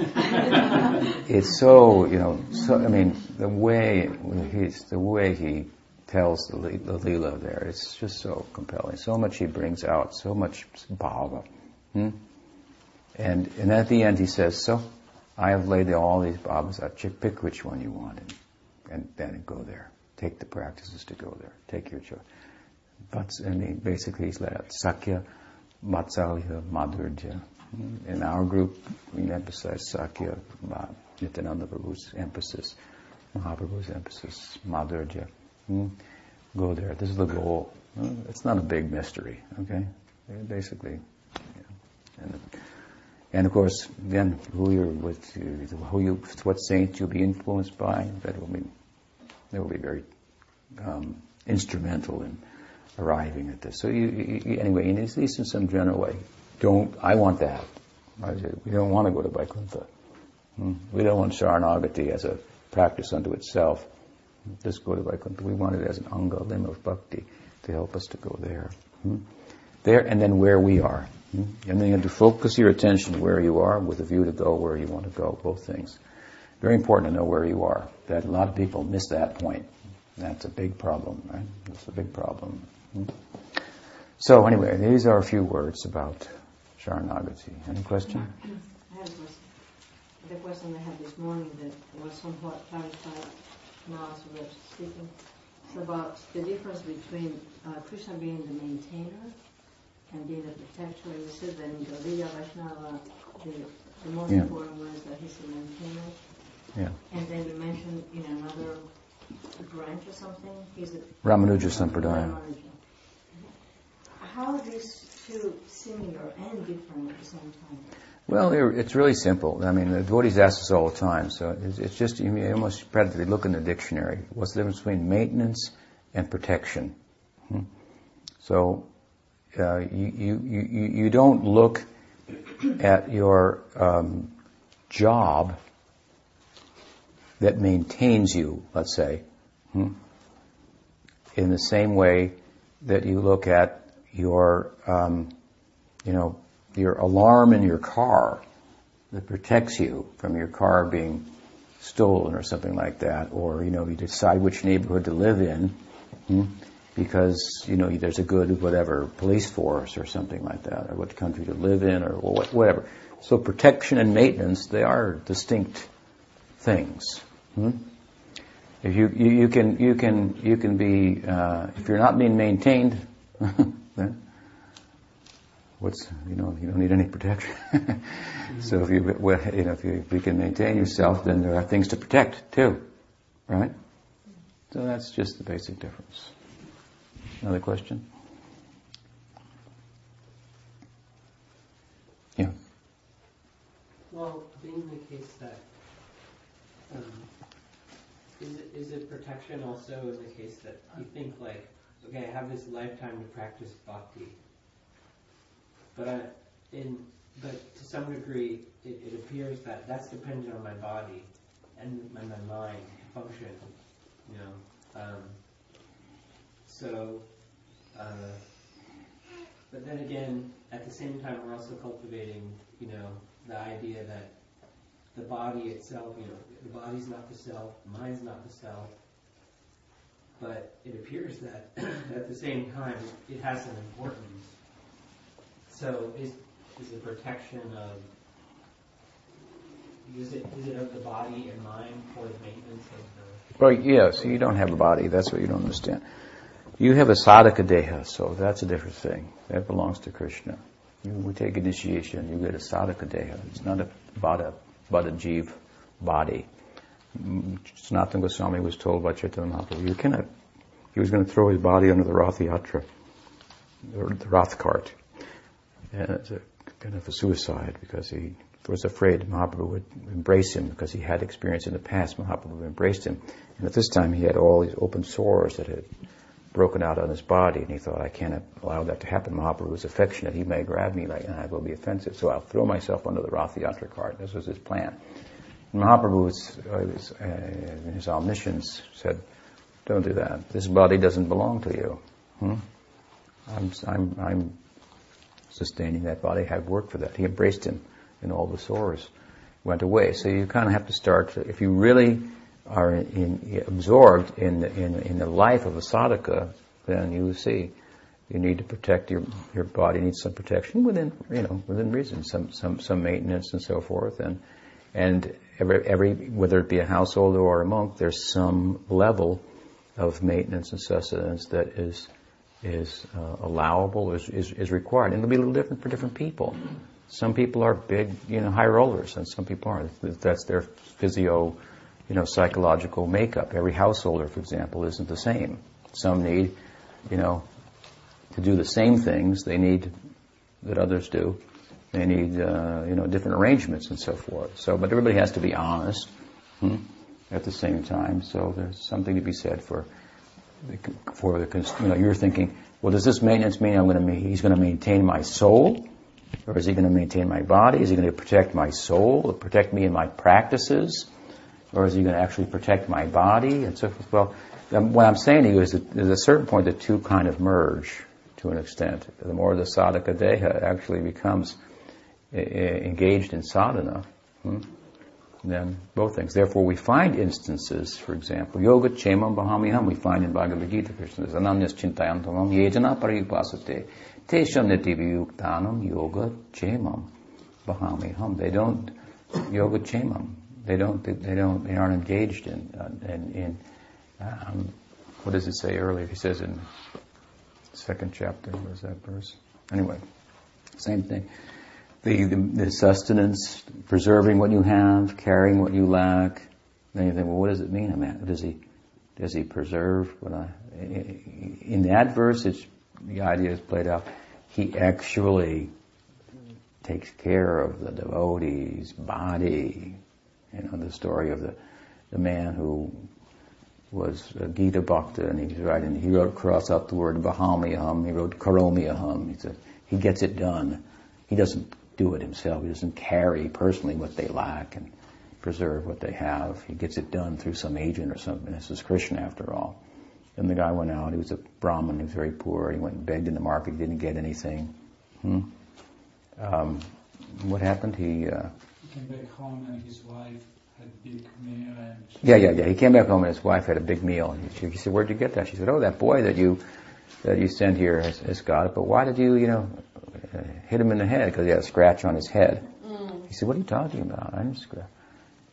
it's so, you know, so, I mean, the way he's, the way he tells the, the Leela there. It's just so compelling. So much he brings out, so much bhava. Hmm? And, and at the end he says, so I have laid all these bhavas out. Pick which one you want and, and then go there. Take the practices to go there. Take your choice. But, and he basically he's laid out Sakhya, Vatsalya, Madhurya. In our group, we emphasize Sakhya, Nityananda Prabhu's emphasis, Mahaprabhu's emphasis, Madhurya. Hmm? Go there. This is the goal. It's not a big mystery, okay? Basically, yeah. and, and of course, then who you're with, who you, what saints you'll be influenced by, that will be, that will be very um, instrumental in arriving at this. So you, you, anyway, at least in some general way, don't. I want that. We don't want to go to Vaikuntha. Hmm? We don't want Sharanagati as a practice unto itself just go to Vaikuntha. We want it as an anga, limb of bhakti, to help us to go there. Hmm? There and then where we are. Hmm? And then you have to focus your attention where you are with a view to go where you want to go, both things. Very important to know where you are. That a lot of people miss that point. That's a big problem, right? That's a big problem. Hmm? So anyway, these are a few words about Sharanagati. Any question? I have a question. The question I had this morning that was somewhat clarified now are speaking, it's about the difference between uh, Krishna being the maintainer and being the protector. You said that in Gaudiya Vaishnava, the, the most yeah. important one is that he's the maintainer. Yeah. And then you mentioned in another branch or something, he's the Ramanuja Sampradaya. Ramanuja. How are these two similar and different at the same time? Well, it's really simple. I mean, the devotees ask us all the time, so it's, just you almost practically look in the dictionary. What's the difference between maintenance and protection? Hmm? So uh, you, you, you, you don't look at your um, job that maintains you, let's say, hmm, in the same way that you look at your, um, you know, your alarm in your car that protects you from your car being stolen or something like that, or you know you decide which neighborhood to live in, hmm? because you know there's a good whatever police force or something like that, or what country to live in, or whatever. So protection and maintenance they are distinct things. Hmm? If you, you, you can you can you can be uh, if you're not being maintained, then what's you know you don't need any protection. so if you you know if you, if you can maintain yourself, then there are things to protect too, right? So that's just the basic difference. Another question? Yeah. Well, being the case that um, is it is it protection also in the case that you think like, okay, I have this lifetime to practice bhakti, but I, in but to some degree it, it appears that that's dependent on my body and my, my mind function, you know. Um, so, uh, but then again, at the same time, we're also cultivating, you know, the idea that the body itself, you know, the body's not the self, the mind's not the self. But it appears that at the same time, it has an importance. So is is the protection of is it is it of the body and mind for the maintenance of the? Well, yes. You don't have a body. That's what you don't understand. You have a sadhaka deha, so that's a different thing. That belongs to Krishna. You, we take initiation, you get a sadhaka deha. It's not a bada, bada jeev body. Sanatana Goswami was told by Chaitanya Mahaprabhu, you cannot, he was going to throw his body under the Rath Yatra, the Rath cart. And it's a kind of a suicide because he was afraid Mahaprabhu would embrace him because he had experience in the past. Mahaprabhu embraced him. And at this time he had all these open sores that had broken out on his body, and he thought, I can't allow that to happen. Mahaprabhu was affectionate. He may grab me like, and I will be offensive, so I'll throw myself under the Rath Yatra cart. This was his plan. And Mahaprabhu, was, uh, was, uh, in his omniscience, said, don't do that. This body doesn't belong to you. Hmm? I'm, I'm, I'm sustaining that body. I have worked for that. He embraced him, and all the sores went away. So you kind of have to start, if you really are in, absorbed in, in, in the life of a sadhaka, then you see you need to protect your your body needs some protection within you know within reason, some some some maintenance and so forth, and and every every whether it be a householder or a monk, there's some level of maintenance and sustenance that is is uh, allowable is, is is required, and it'll be a little different for different people. Some people are big, you know, high rollers, and some people aren't. That's their physio you know, psychological makeup. Every householder, for example, isn't the same. Some need, you know, to do the same things they need that others do. They need, uh, you know, different arrangements and so forth. So, but everybody has to be honest hmm, at the same time. So there's something to be said for for the, you know, you're thinking, well, does this maintenance mean I'm going to, he's going to maintain my soul? Or is he going to maintain my body? Is he going to protect my soul? Or protect me in my practices? Or is he going to actually protect my body and so forth? Well, um, what I'm saying to you is that there's a certain point the two kind of merge to an extent. The more the sadhaka deha actually becomes uh, engaged in sadhana, hmm, then both things. Therefore, we find instances, for example, yoga chemam bahamiham, we find in Bhagavad Gita, Krishna says, ananyas chintayantamam yejana paripasate, tesham nitiviyuktanam yoga chemam bahamiham. They don't yoga chemam. They don't. They don't. They aren't engaged in uh, in, in um, what does it say earlier? He says in second chapter. Where's that verse? Anyway, same thing. The, the, sustenance, preserving what you have, carrying what you lack. Then you think, well, what does it mean? I mean, does he does he preserve what I? In that verse, it's the idea is played out. He actually takes care of the devotee's body, you know, the story of the, the man who was a Gita Bhakta and he's writing, he wrote cross out the word Bahamiyaham, he wrote Karomiyaham. He said, he gets it done. He doesn't do it himself. He doesn't carry personally what they lack and preserve what they have. He gets it done through some agent or something. This is Krishna after all. And the guy went out. He was a Brahmin. He was very poor. He went and begged in the market. He didn't get anything. Hmm? Um, what happened? He uh, came back home and his wife had big meal and yeah, yeah, yeah. He came back home and his wife had a big meal. And he, he said, "Where'd you get that?" She said, "Oh, that boy that you that you sent here has, has got it, but why did you, you know, uh, hit him in the head because he had a scratch on his head? He said, what are you talking about? I didn't scratch.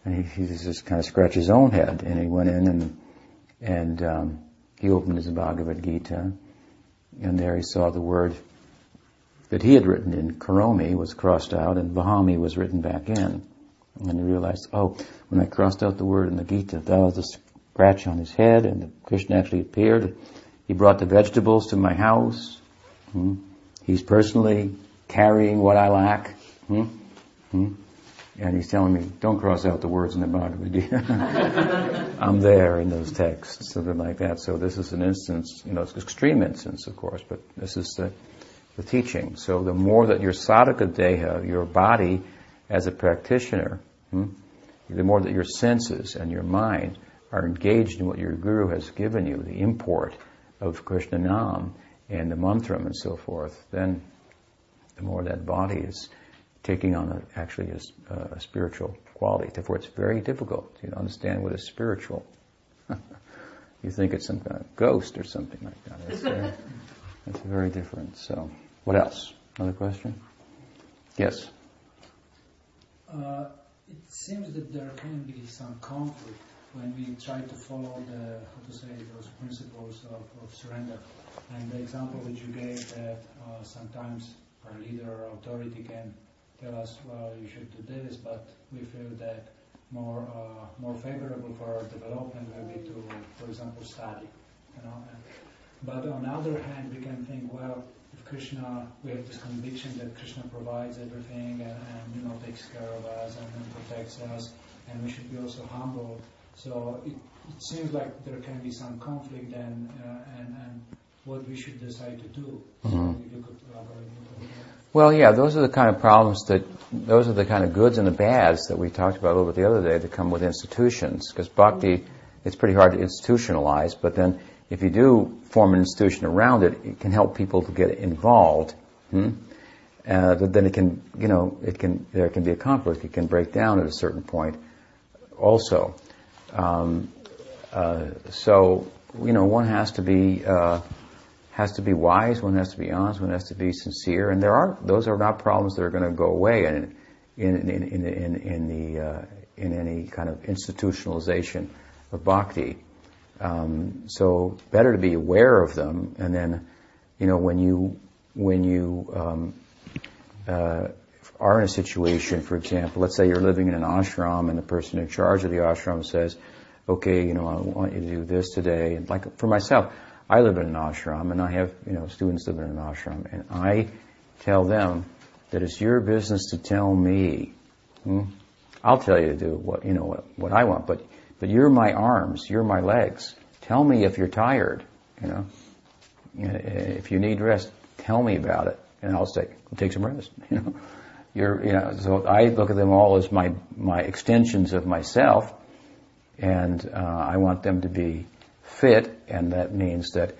And he, he just kind of scratched his own head, and he went in and and um, he opened his Bhagavad Gita, and there he saw the word that he had written in Karomi was crossed out, and Vahami was written back in. And he realized, oh, when I crossed out the word in the Gita, that was a scratch on his head, and the Krishna actually appeared. He brought the vegetables to my house. Hmm. He's personally carrying what I lack. Hmm. Hmm. And he's telling me, don't cross out the words in the Bhagavad. I'm there in those texts, something like that. So this is an instance, you know, it's an extreme instance, of course, but this is the, the teaching. So the more that your sadhaka deha, your body as a practitioner, hmm, the more that your senses and your mind are engaged in what your guru has given you, the import of Krishna Nam and the mantram and so forth, then the more that body is taking on a, actually a, a, spiritual quality. Therefore, it's very difficult to understand what is spiritual. you think it's some kind of ghost or something like that. It's very, it's very different. So, what else? Another question? Yes. Uh, it seems that there can be some conflict when we try to follow the, how to say, those principles of, of surrender. And the example that you gave that uh, sometimes our leader or authority can tell us, well, you should do this, but we feel that more uh, more favorable for our development will be to, for example, study. You know. But on the other hand, we can think, well, if Krishna, we have this conviction that Krishna provides everything and, and you know takes care of us and, and protects us, and we should be also humble. So it, it seems like there can be some conflict and uh, and, and what we should decide to do. Mm-hmm. So if you could elaborate a little bit. Well, yeah, those are the kind of problems that, those are the kind of goods and the bads that we talked about a little bit the other day that come with institutions. Because bhakti, it's pretty hard to institutionalize, but then if you do form an institution around it, it can help people to get involved. Hmm? Uh, then it can, you know, it can, there can be a conflict. It can break down at a certain point also. Um, uh, so, you know, one has to be, uh, has to be wise, one has to be honest, one has to be sincere, and there are those are not problems that are going to go away in in in in, in, in the uh, in any kind of institutionalization of bhakti. Um, so better to be aware of them, and then you know when you when you um, uh, are in a situation, for example, let's say you're living in an ashram and the person in charge of the ashram says, "Okay, you know, I want you to do this today." Like for myself, I live in an ashram and I have, you know, students live in an ashram and I tell them that it's your business to tell me. Hmm? I'll tell you to do what, you know, what, what I want, but, but you're my arms, you're my legs. Tell me if you're tired, you know. If you need rest, tell me about it and I'll say, take some rest, you know. You're, you know, so I look at them all as my, my extensions of myself and, uh, I want them to be fit, and that means that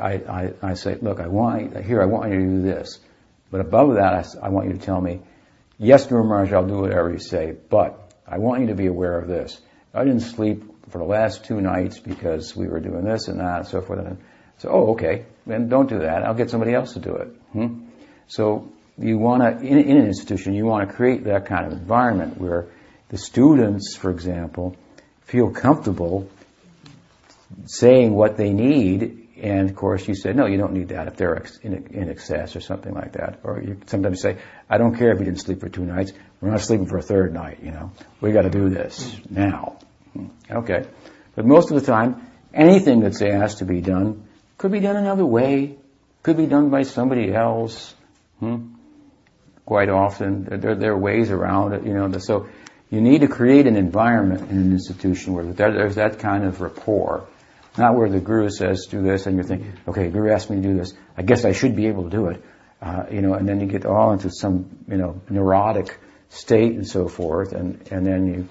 I, I, I say, look, I want here, I want you to do this, but above that, I, I want you to tell me, yes, Guru Maharaj, I'll do whatever you say, but I want you to be aware of this. I didn't sleep for the last two nights because we were doing this and that and so forth. And so, oh, okay, then don't do that. I'll get somebody else to do it. Hmm? So you want to, in, in an institution, you want to create that kind of environment where the students, for example, feel comfortable saying what they need, and of course you said, no, you don't need that if they're in, in excess or something like that. Or you sometimes say, I don't care if you didn't sleep for two nights, we're not sleeping for a third night, you know. We gotta do this now. Okay. But most of the time, anything that's asked to be done could be done another way, could be done by somebody else. Hmm? Quite often, there, there are ways around it, you know. So you need to create an environment in an institution where there's that kind of rapport not where the guru says do this and you're thinking, okay, guru asked me to do this. I guess I should be able to do it. Uh, you know, and then you get all into some, you know, neurotic state and so forth. And, and then you,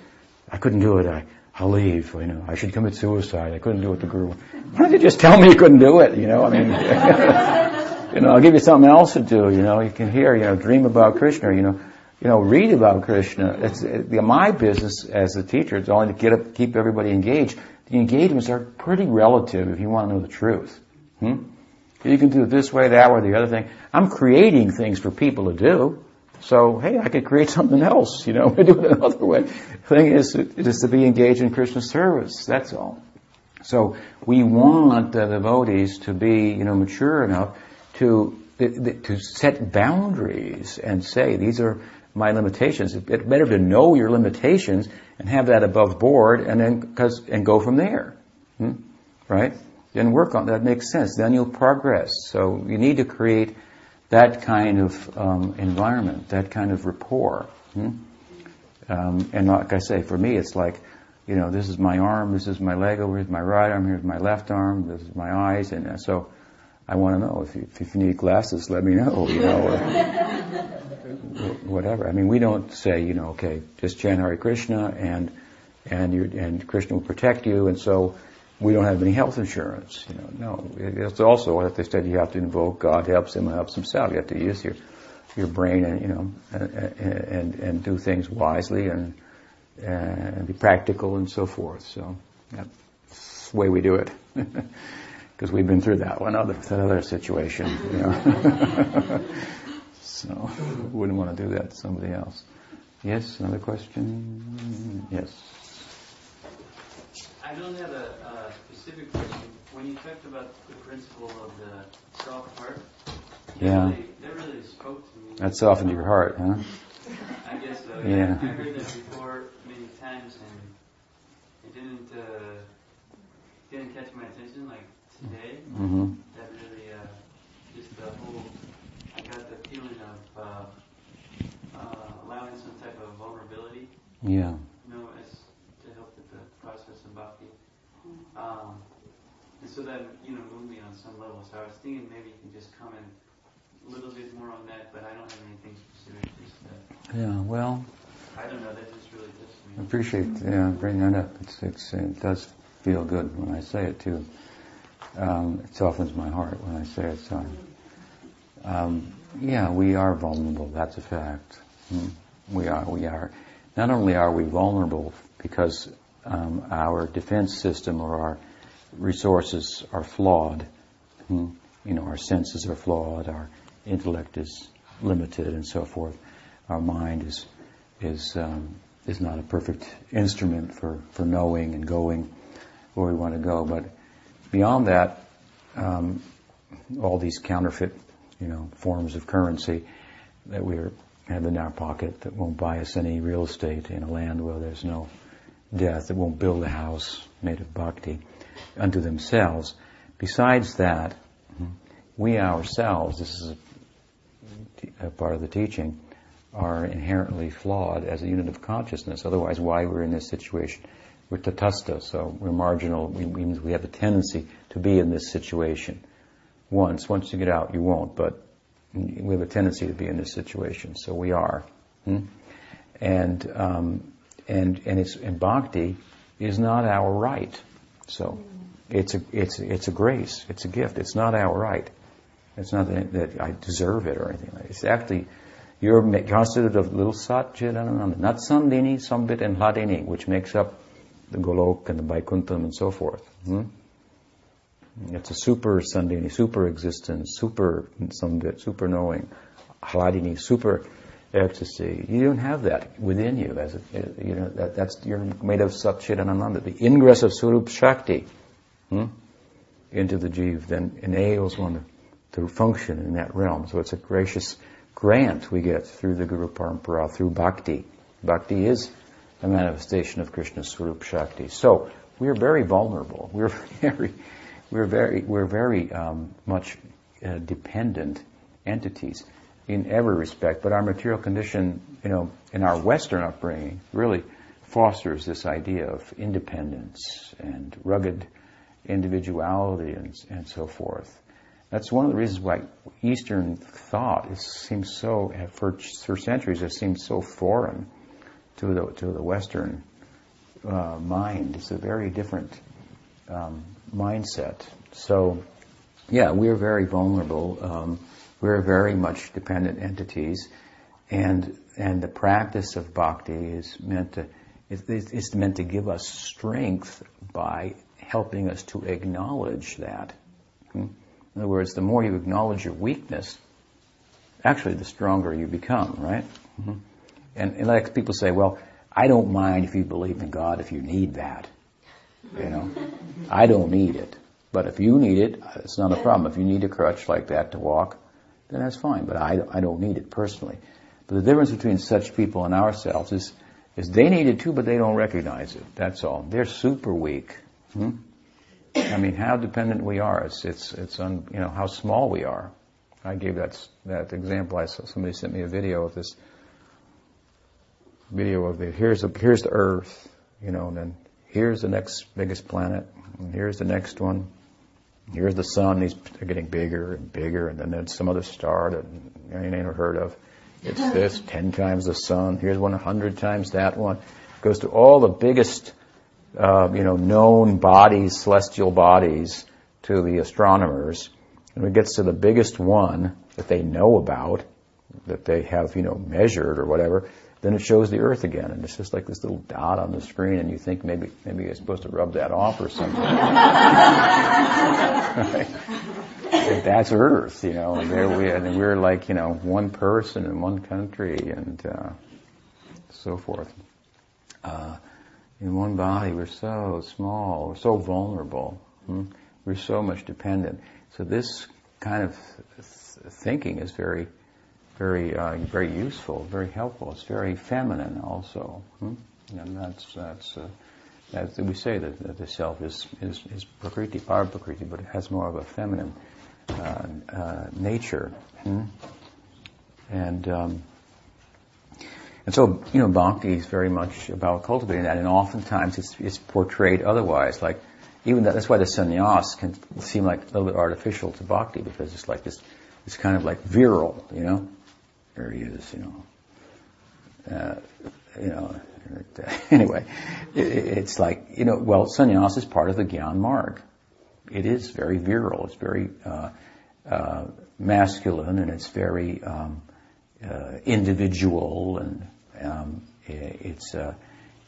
I couldn't do it. I, I'll leave. You know, I should commit suicide. I couldn't do it. The guru. Why don't you just tell me you couldn't do it? You know, I mean, you know, I'll give you something else to do. You know, you can hear, you know, dream about Krishna. You know, you know, read about Krishna. It's it, my business as a teacher. It's only to get up, keep everybody engaged the engagements are pretty relative if you want to know the truth. Hmm? You can do it this way, that way, the other thing. I'm creating things for people to do. So, hey, I could create something else, you know, do it another way. The thing is, it is to be engaged in Krishna service. That's all. So we want the devotees to be, you know, mature enough to to set boundaries and say these are my limitations. It's better to know your limitations and have that above board, and then cause, and go from there, hmm? right? Then work on that. Makes sense. Then you'll progress. So you need to create that kind of um, environment, that kind of rapport. Hmm? Um, and like I say, for me, it's like you know, this is my arm, this is my leg, over here's my right arm, here's my left arm, this is my eyes, and so I want to know if you, if you need glasses, let me know, you know, or whatever. I mean, we don't say, you know, okay, just chant Hare Krishna and and you and Krishna will protect you, and so we don't have any health insurance. You know, no. It's also what they said you have to invoke God helps him, helps himself. You have to use your your brain and you know and and, and do things wisely and and be practical and so forth. So that's the way we do it. Because we've been through that one other, that other situation, you know. so wouldn't want to do that to somebody else. Yes, another question? Yes. I don't have a, a specific question. When you talked about the principle of the soft heart, yeah. Really, that really spoke to me. That softened your heart, huh? I guess so. Yeah. yeah. I heard that before many times, and it didn't uh, didn't catch my attention like today. Mm-hmm. That really uh, just the whole. I got the feeling of uh, uh, allowing some type of vulnerability. Yeah. You know, as to help with the process of bhakti. Um, and so that you know moved me on some level. So I was thinking maybe you can just comment a little bit more on that, but I don't have anything specific. Just Yeah. Well, I don't know. That just really touched me. appreciate yeah bringing that up. It's, it's it does feel good when I say it too. Um, it softens my heart when I say it. So, um, yeah, we are vulnerable. That's a fact. Hmm. We are. We are. Not only are we vulnerable because um, our defense system or our resources are flawed. Hmm. You know, our senses are flawed. Our intellect is limited, and so forth. Our mind is is um, is not a perfect instrument for, for knowing and going where we want to go. But beyond that, um, all these counterfeit, you know, forms of currency that we have in our pocket that won't buy us any real estate in a land where there's no death, that won't build a house made of bhakti unto themselves. Besides that, we ourselves, this is a, a part of the teaching, are inherently flawed as a unit of consciousness. Otherwise, why we're in this situation? We're tatasta, so we're marginal. We, means we have a tendency to be in this situation. Once, once you get out, you won't. But we have a tendency to be in this situation, so we are. Hmm? And um, and and it's and bhakti is not our right. So it's a it's it's a grace. It's a gift. It's not our right. It's not that, that I deserve it or anything like that. It's actually you're constituted of little sat, chit, ananda, not sandini, sambit, and hladini, which makes up the golok and the vaikuntham and so forth. Hmm? It's a super sandini, super existence, super sambit, super knowing, hladini, super ecstasy. You don't have that within you. As a, you know, that, that's you're made of sat, chit, and ananda. The ingress of Swarup Shakti hmm, into the Jeev then enables one to, to function in that realm. So it's a gracious grant we get through the Guru Parampara, through bhakti. Bhakti is a manifestation of Krishna's Swarup Shakti. So we're very vulnerable. We're very, we're very, we're very um, much uh, dependent entities in every respect. But our material condition, you know, in our Western upbringing, really fosters this idea of independence and rugged individuality and, and so forth. That's one of the reasons why Eastern thought is, seems so, for, for centuries, has seemed so foreign to the to the Western uh, mind. It's a very different um, mindset. So, yeah, we're very vulnerable. Um, we're very much dependent entities, and and the practice of bhakti is meant to it's meant to give us strength by helping us to acknowledge that. Hmm? In other words, the more you acknowledge your weakness, actually the stronger you become, right? Mm-hmm. And, and like people say, well, I don't mind if you believe in God if you need that. You know, I don't need it. But if you need it, it's not a problem. If you need a crutch like that to walk, then that's fine. But I, I don't need it personally. But the difference between such people and ourselves is, is they need it too, but they don't recognize it. That's all. They're super weak. Hmm? I mean, how dependent we are. It's, it's, it's on, you know, how small we are. I gave that, that example. I saw, somebody sent me a video of this video of the, here's the, here's the earth, you know, and then here's the next biggest planet, and here's the next one, here's the sun, these are getting bigger and bigger, and then there's some other star that you ain't never heard of. It's this, ten times the sun, here's one hundred times that one. It goes to all the biggest, uh, you know, known bodies, celestial bodies, to the astronomers. And it gets to the biggest one that they know about, that they have, you know, measured or whatever, then it shows the Earth again, and it's just like this little dot on the screen, and you think maybe maybe you're supposed to rub that off or something. right? That's Earth, you know, and there we and we're like you know one person in one country and uh, so forth. Uh, in one body, we're so small, we're so vulnerable, hmm? we're so much dependent. So this kind of thinking is very very uh, very useful, very helpful. It's very feminine also, hmm? and that's that's. Uh, as we say that, that the self is, is, is prakriti, our prakriti, but it has more of a feminine uh, uh, nature. Hmm? And um, and so you know, bhakti is very much about cultivating that, and oftentimes it's, it's portrayed otherwise. Like even that, that's why the sannyas can seem like a little bit artificial to bhakti because it's like this, it's kind of like virile, you know he is, you know. Uh, you know, anyway, it, it's like, you know, well, sannyas is part of the Gyan Marg. It is very virile. It's very uh, uh, masculine and it's very um, uh, individual and um, it's uh,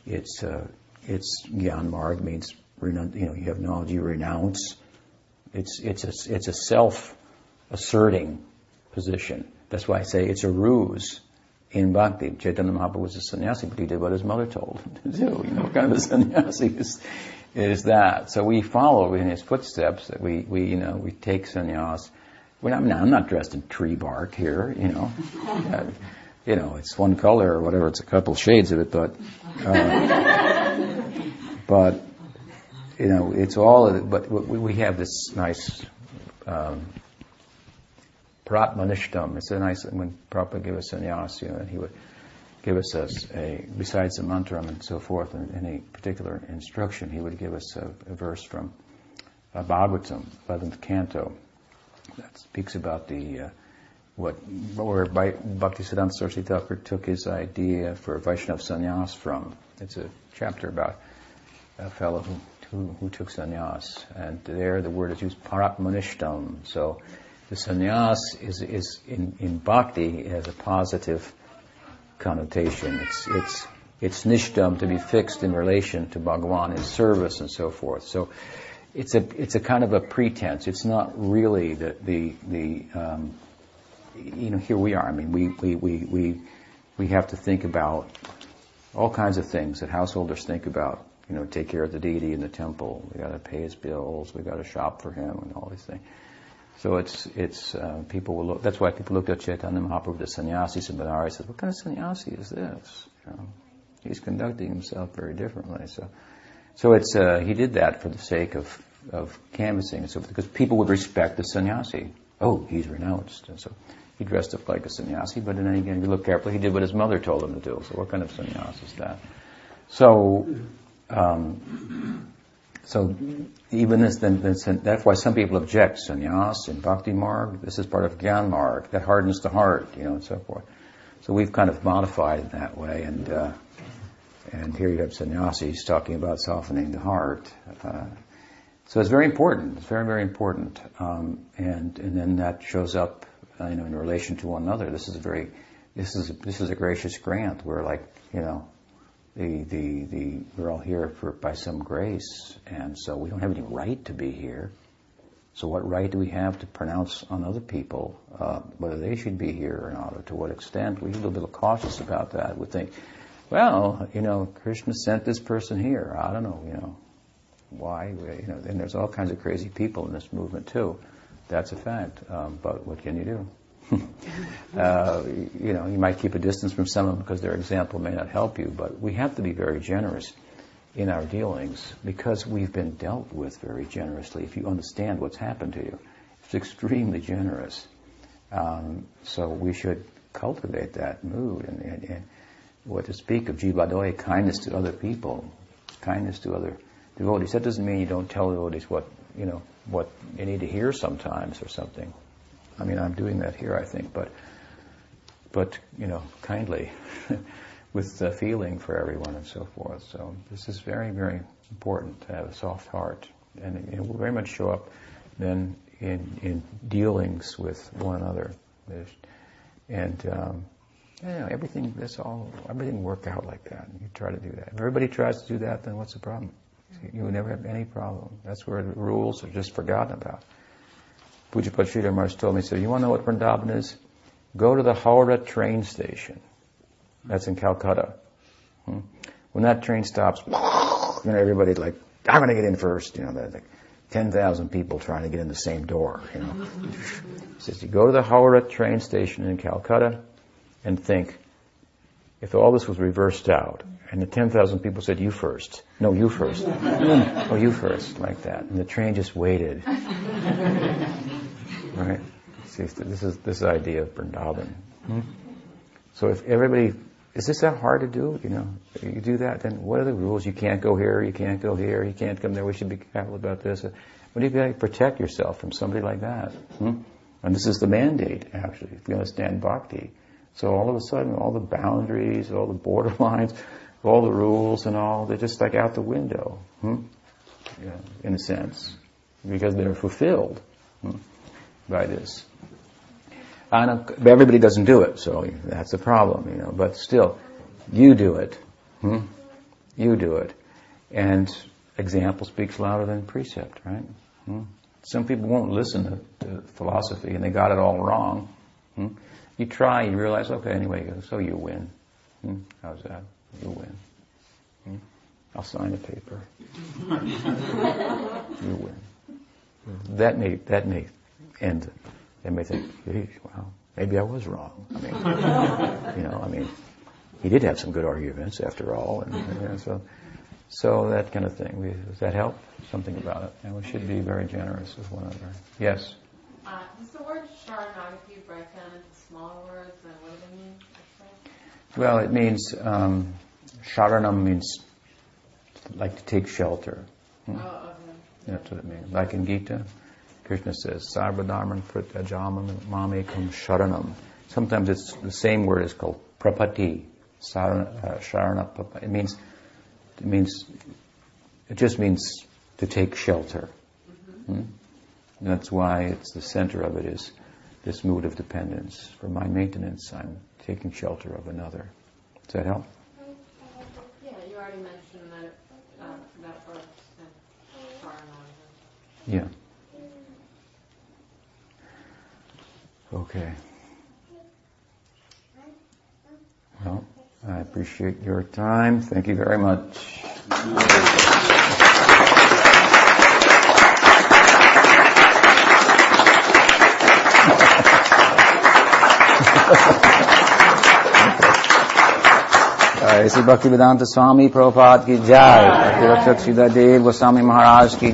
it's uh, it's Gyan Marg means you know you have knowledge you renounce. It's it's a it's a self asserting position. That's why I say it's a ruse in bhakti. Chaitanya Mahaprabhu was a sannyasi, but he did what his mother told him to do. You know, what kind of a sannyasi is, is that? So we follow in his footsteps. That we, we, you know, we take sannyas. We're not, I'm not dressed in tree bark here, you know. uh, you know, it's one color or whatever. It's a couple shades of it, but, uh, but, you know, it's all it. But we have this nice um, Paratmanishtam. It's a nice, when Prabhupada gave us sannyas, you know, he would give us a, a besides the mantra and so forth, and any particular instruction, he would give us a, a verse from uh, Bhagavatam, 11th canto, that speaks about the, uh, what, where Bhaktisiddhanta Saraswati Thakur took his idea for Vaishnav sannyas from. It's a chapter about a fellow who, who, who took sannyas, and there the word is used paratmanishtam, so the sannyas is, is in, in bhakti has a positive connotation. It's, it's, it's nishdam to be fixed in relation to Bhagavan in service and so forth. So it's a, it's a kind of a pretense. It's not really the, the, the um, you know, here we are. I mean, we, we, we, we, we have to think about all kinds of things that householders think about. You know, take care of the deity in the temple. We got to pay his bills. We got to shop for him and all these things. So it's it's uh, people will look. That's why people looked at Chaitanya Mahaprabhu, the sannyasis in Benares, said, "What kind of sannyasi is this?" You know, he's conducting himself very differently. So, so it's uh, he did that for the sake of of canvassing, and so forth, because people would respect the sannyasi. Oh, he's renounced, and so he dressed up like a sannyasi. But then again, if you look carefully, he did what his mother told him to do. So, what kind of sannyas is that? So. Um, so even this, then, that's why some people object. Sannyas and bhakti marg, this is part of gyan marg, that hardens the heart, you know, and so forth. So we've kind of modified it that way, and uh, and here you have sannyasis talking about softening the heart. Uh, so it's very important. It's very very important, um, and and then that shows up, uh, you know, in relation to one another. This is a very this is this is a gracious grant. We're like you know the, the, the, we're all here for, by some grace, and so we don't have any right to be here. So what right do we have to pronounce on other people uh, whether they should be here or not, or to what extent? We're a little bit cautious about that. We think, well, you know, Krishna sent this person here. I don't know, you know, why? You know, and there's all kinds of crazy people in this movement too. That's a fact. Um, but what can you do? uh, you know, you might keep a distance from some of them because their example may not help you, but we have to be very generous in our dealings because we've been dealt with very generously. If you understand what's happened to you, it's extremely generous. Um, so we should cultivate that mood and, and, and what to speak of jivadoya, kindness to other people, kindness to other devotees. That doesn't mean you don't tell devotees what you know what they need to hear sometimes or something. I mean, I'm doing that here, I think, but but you know, kindly, with the feeling for everyone and so forth. So this is very, very important to have a soft heart, and it will very much show up then in in dealings with one another. And um, yeah, everything that's all everything work out like that. You try to do that. If everybody tries to do that, then what's the problem? You never have any problem. That's where the rules are just forgotten about. Pujyapad Sridhar Maharaj told me, so you want to know what Vrindavan is? Go to the Howrah train station. That's in Calcutta. Hmm? When that train stops, you know, everybody's like, I'm going to get in first. You know, there's like 10,000 people trying to get in the same door, you know. he says, you go to the Howrah train station in Calcutta and think, if all this was reversed out, and the 10,000 people said, you first. No, you first. oh, you first, like that. And the train just waited. Right? See, this is this idea of Vrindavan. Hmm? So if everybody, is this that hard to do? You know, you do that, then what are the rules? You can't go here, you can't go here, you can't come there, we should be careful about this. What do you got to protect yourself from somebody like that? Hmm? And this is the mandate, actually, if you understand bhakti. So all of a sudden, all the boundaries, all the borderlines, all the rules and all, they're just like out the window, hmm? yeah, in a sense, because they're fulfilled hmm, by this. And everybody doesn't do it, so that's a problem, you know. But still, you do it. Hmm? You do it, and example speaks louder than precept, right? Hmm? Some people won't listen to, to, philosophy, and they got it all wrong. Hmm? You try, you realize, okay, anyway, so you win. Hmm? How's that? You win. Hmm? I'll sign a paper. you win. That may that may end. They may think, well, maybe I was wrong. I mean, you know, I mean, he did have some good arguments after all, and you know, so so that kind of thing. We, does that help? Something about it, and we should be very generous with one another. Yes. Uh, does the word sharanagati break down into smaller words, and what do they mean? Well, it means um, sharanam means like to take shelter. Hmm? Oh, okay. That's what it means. Like in Gita, Krishna says, Sarvadharman pratyajamam mamekam sharanam. Sometimes it's the same word is called prapatti, sarana, uh, sharana, It means, it means, it just means to take shelter. Mm-hmm. Hmm? That's why it's the center of it is this mood of dependence. For my maintenance, I'm taking shelter of another. Does that help? Yeah, you already mentioned that uh, that verse Yeah. Okay. Well, I appreciate your time. Thank you very much. This is Bhaktivedanta Swami Prabhupada ki jai. Bhakti Rakshak Sridhar Dev Goswami Maharaj ki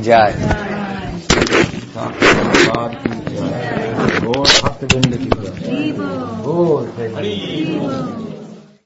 بہت ہفت زندگی کا اور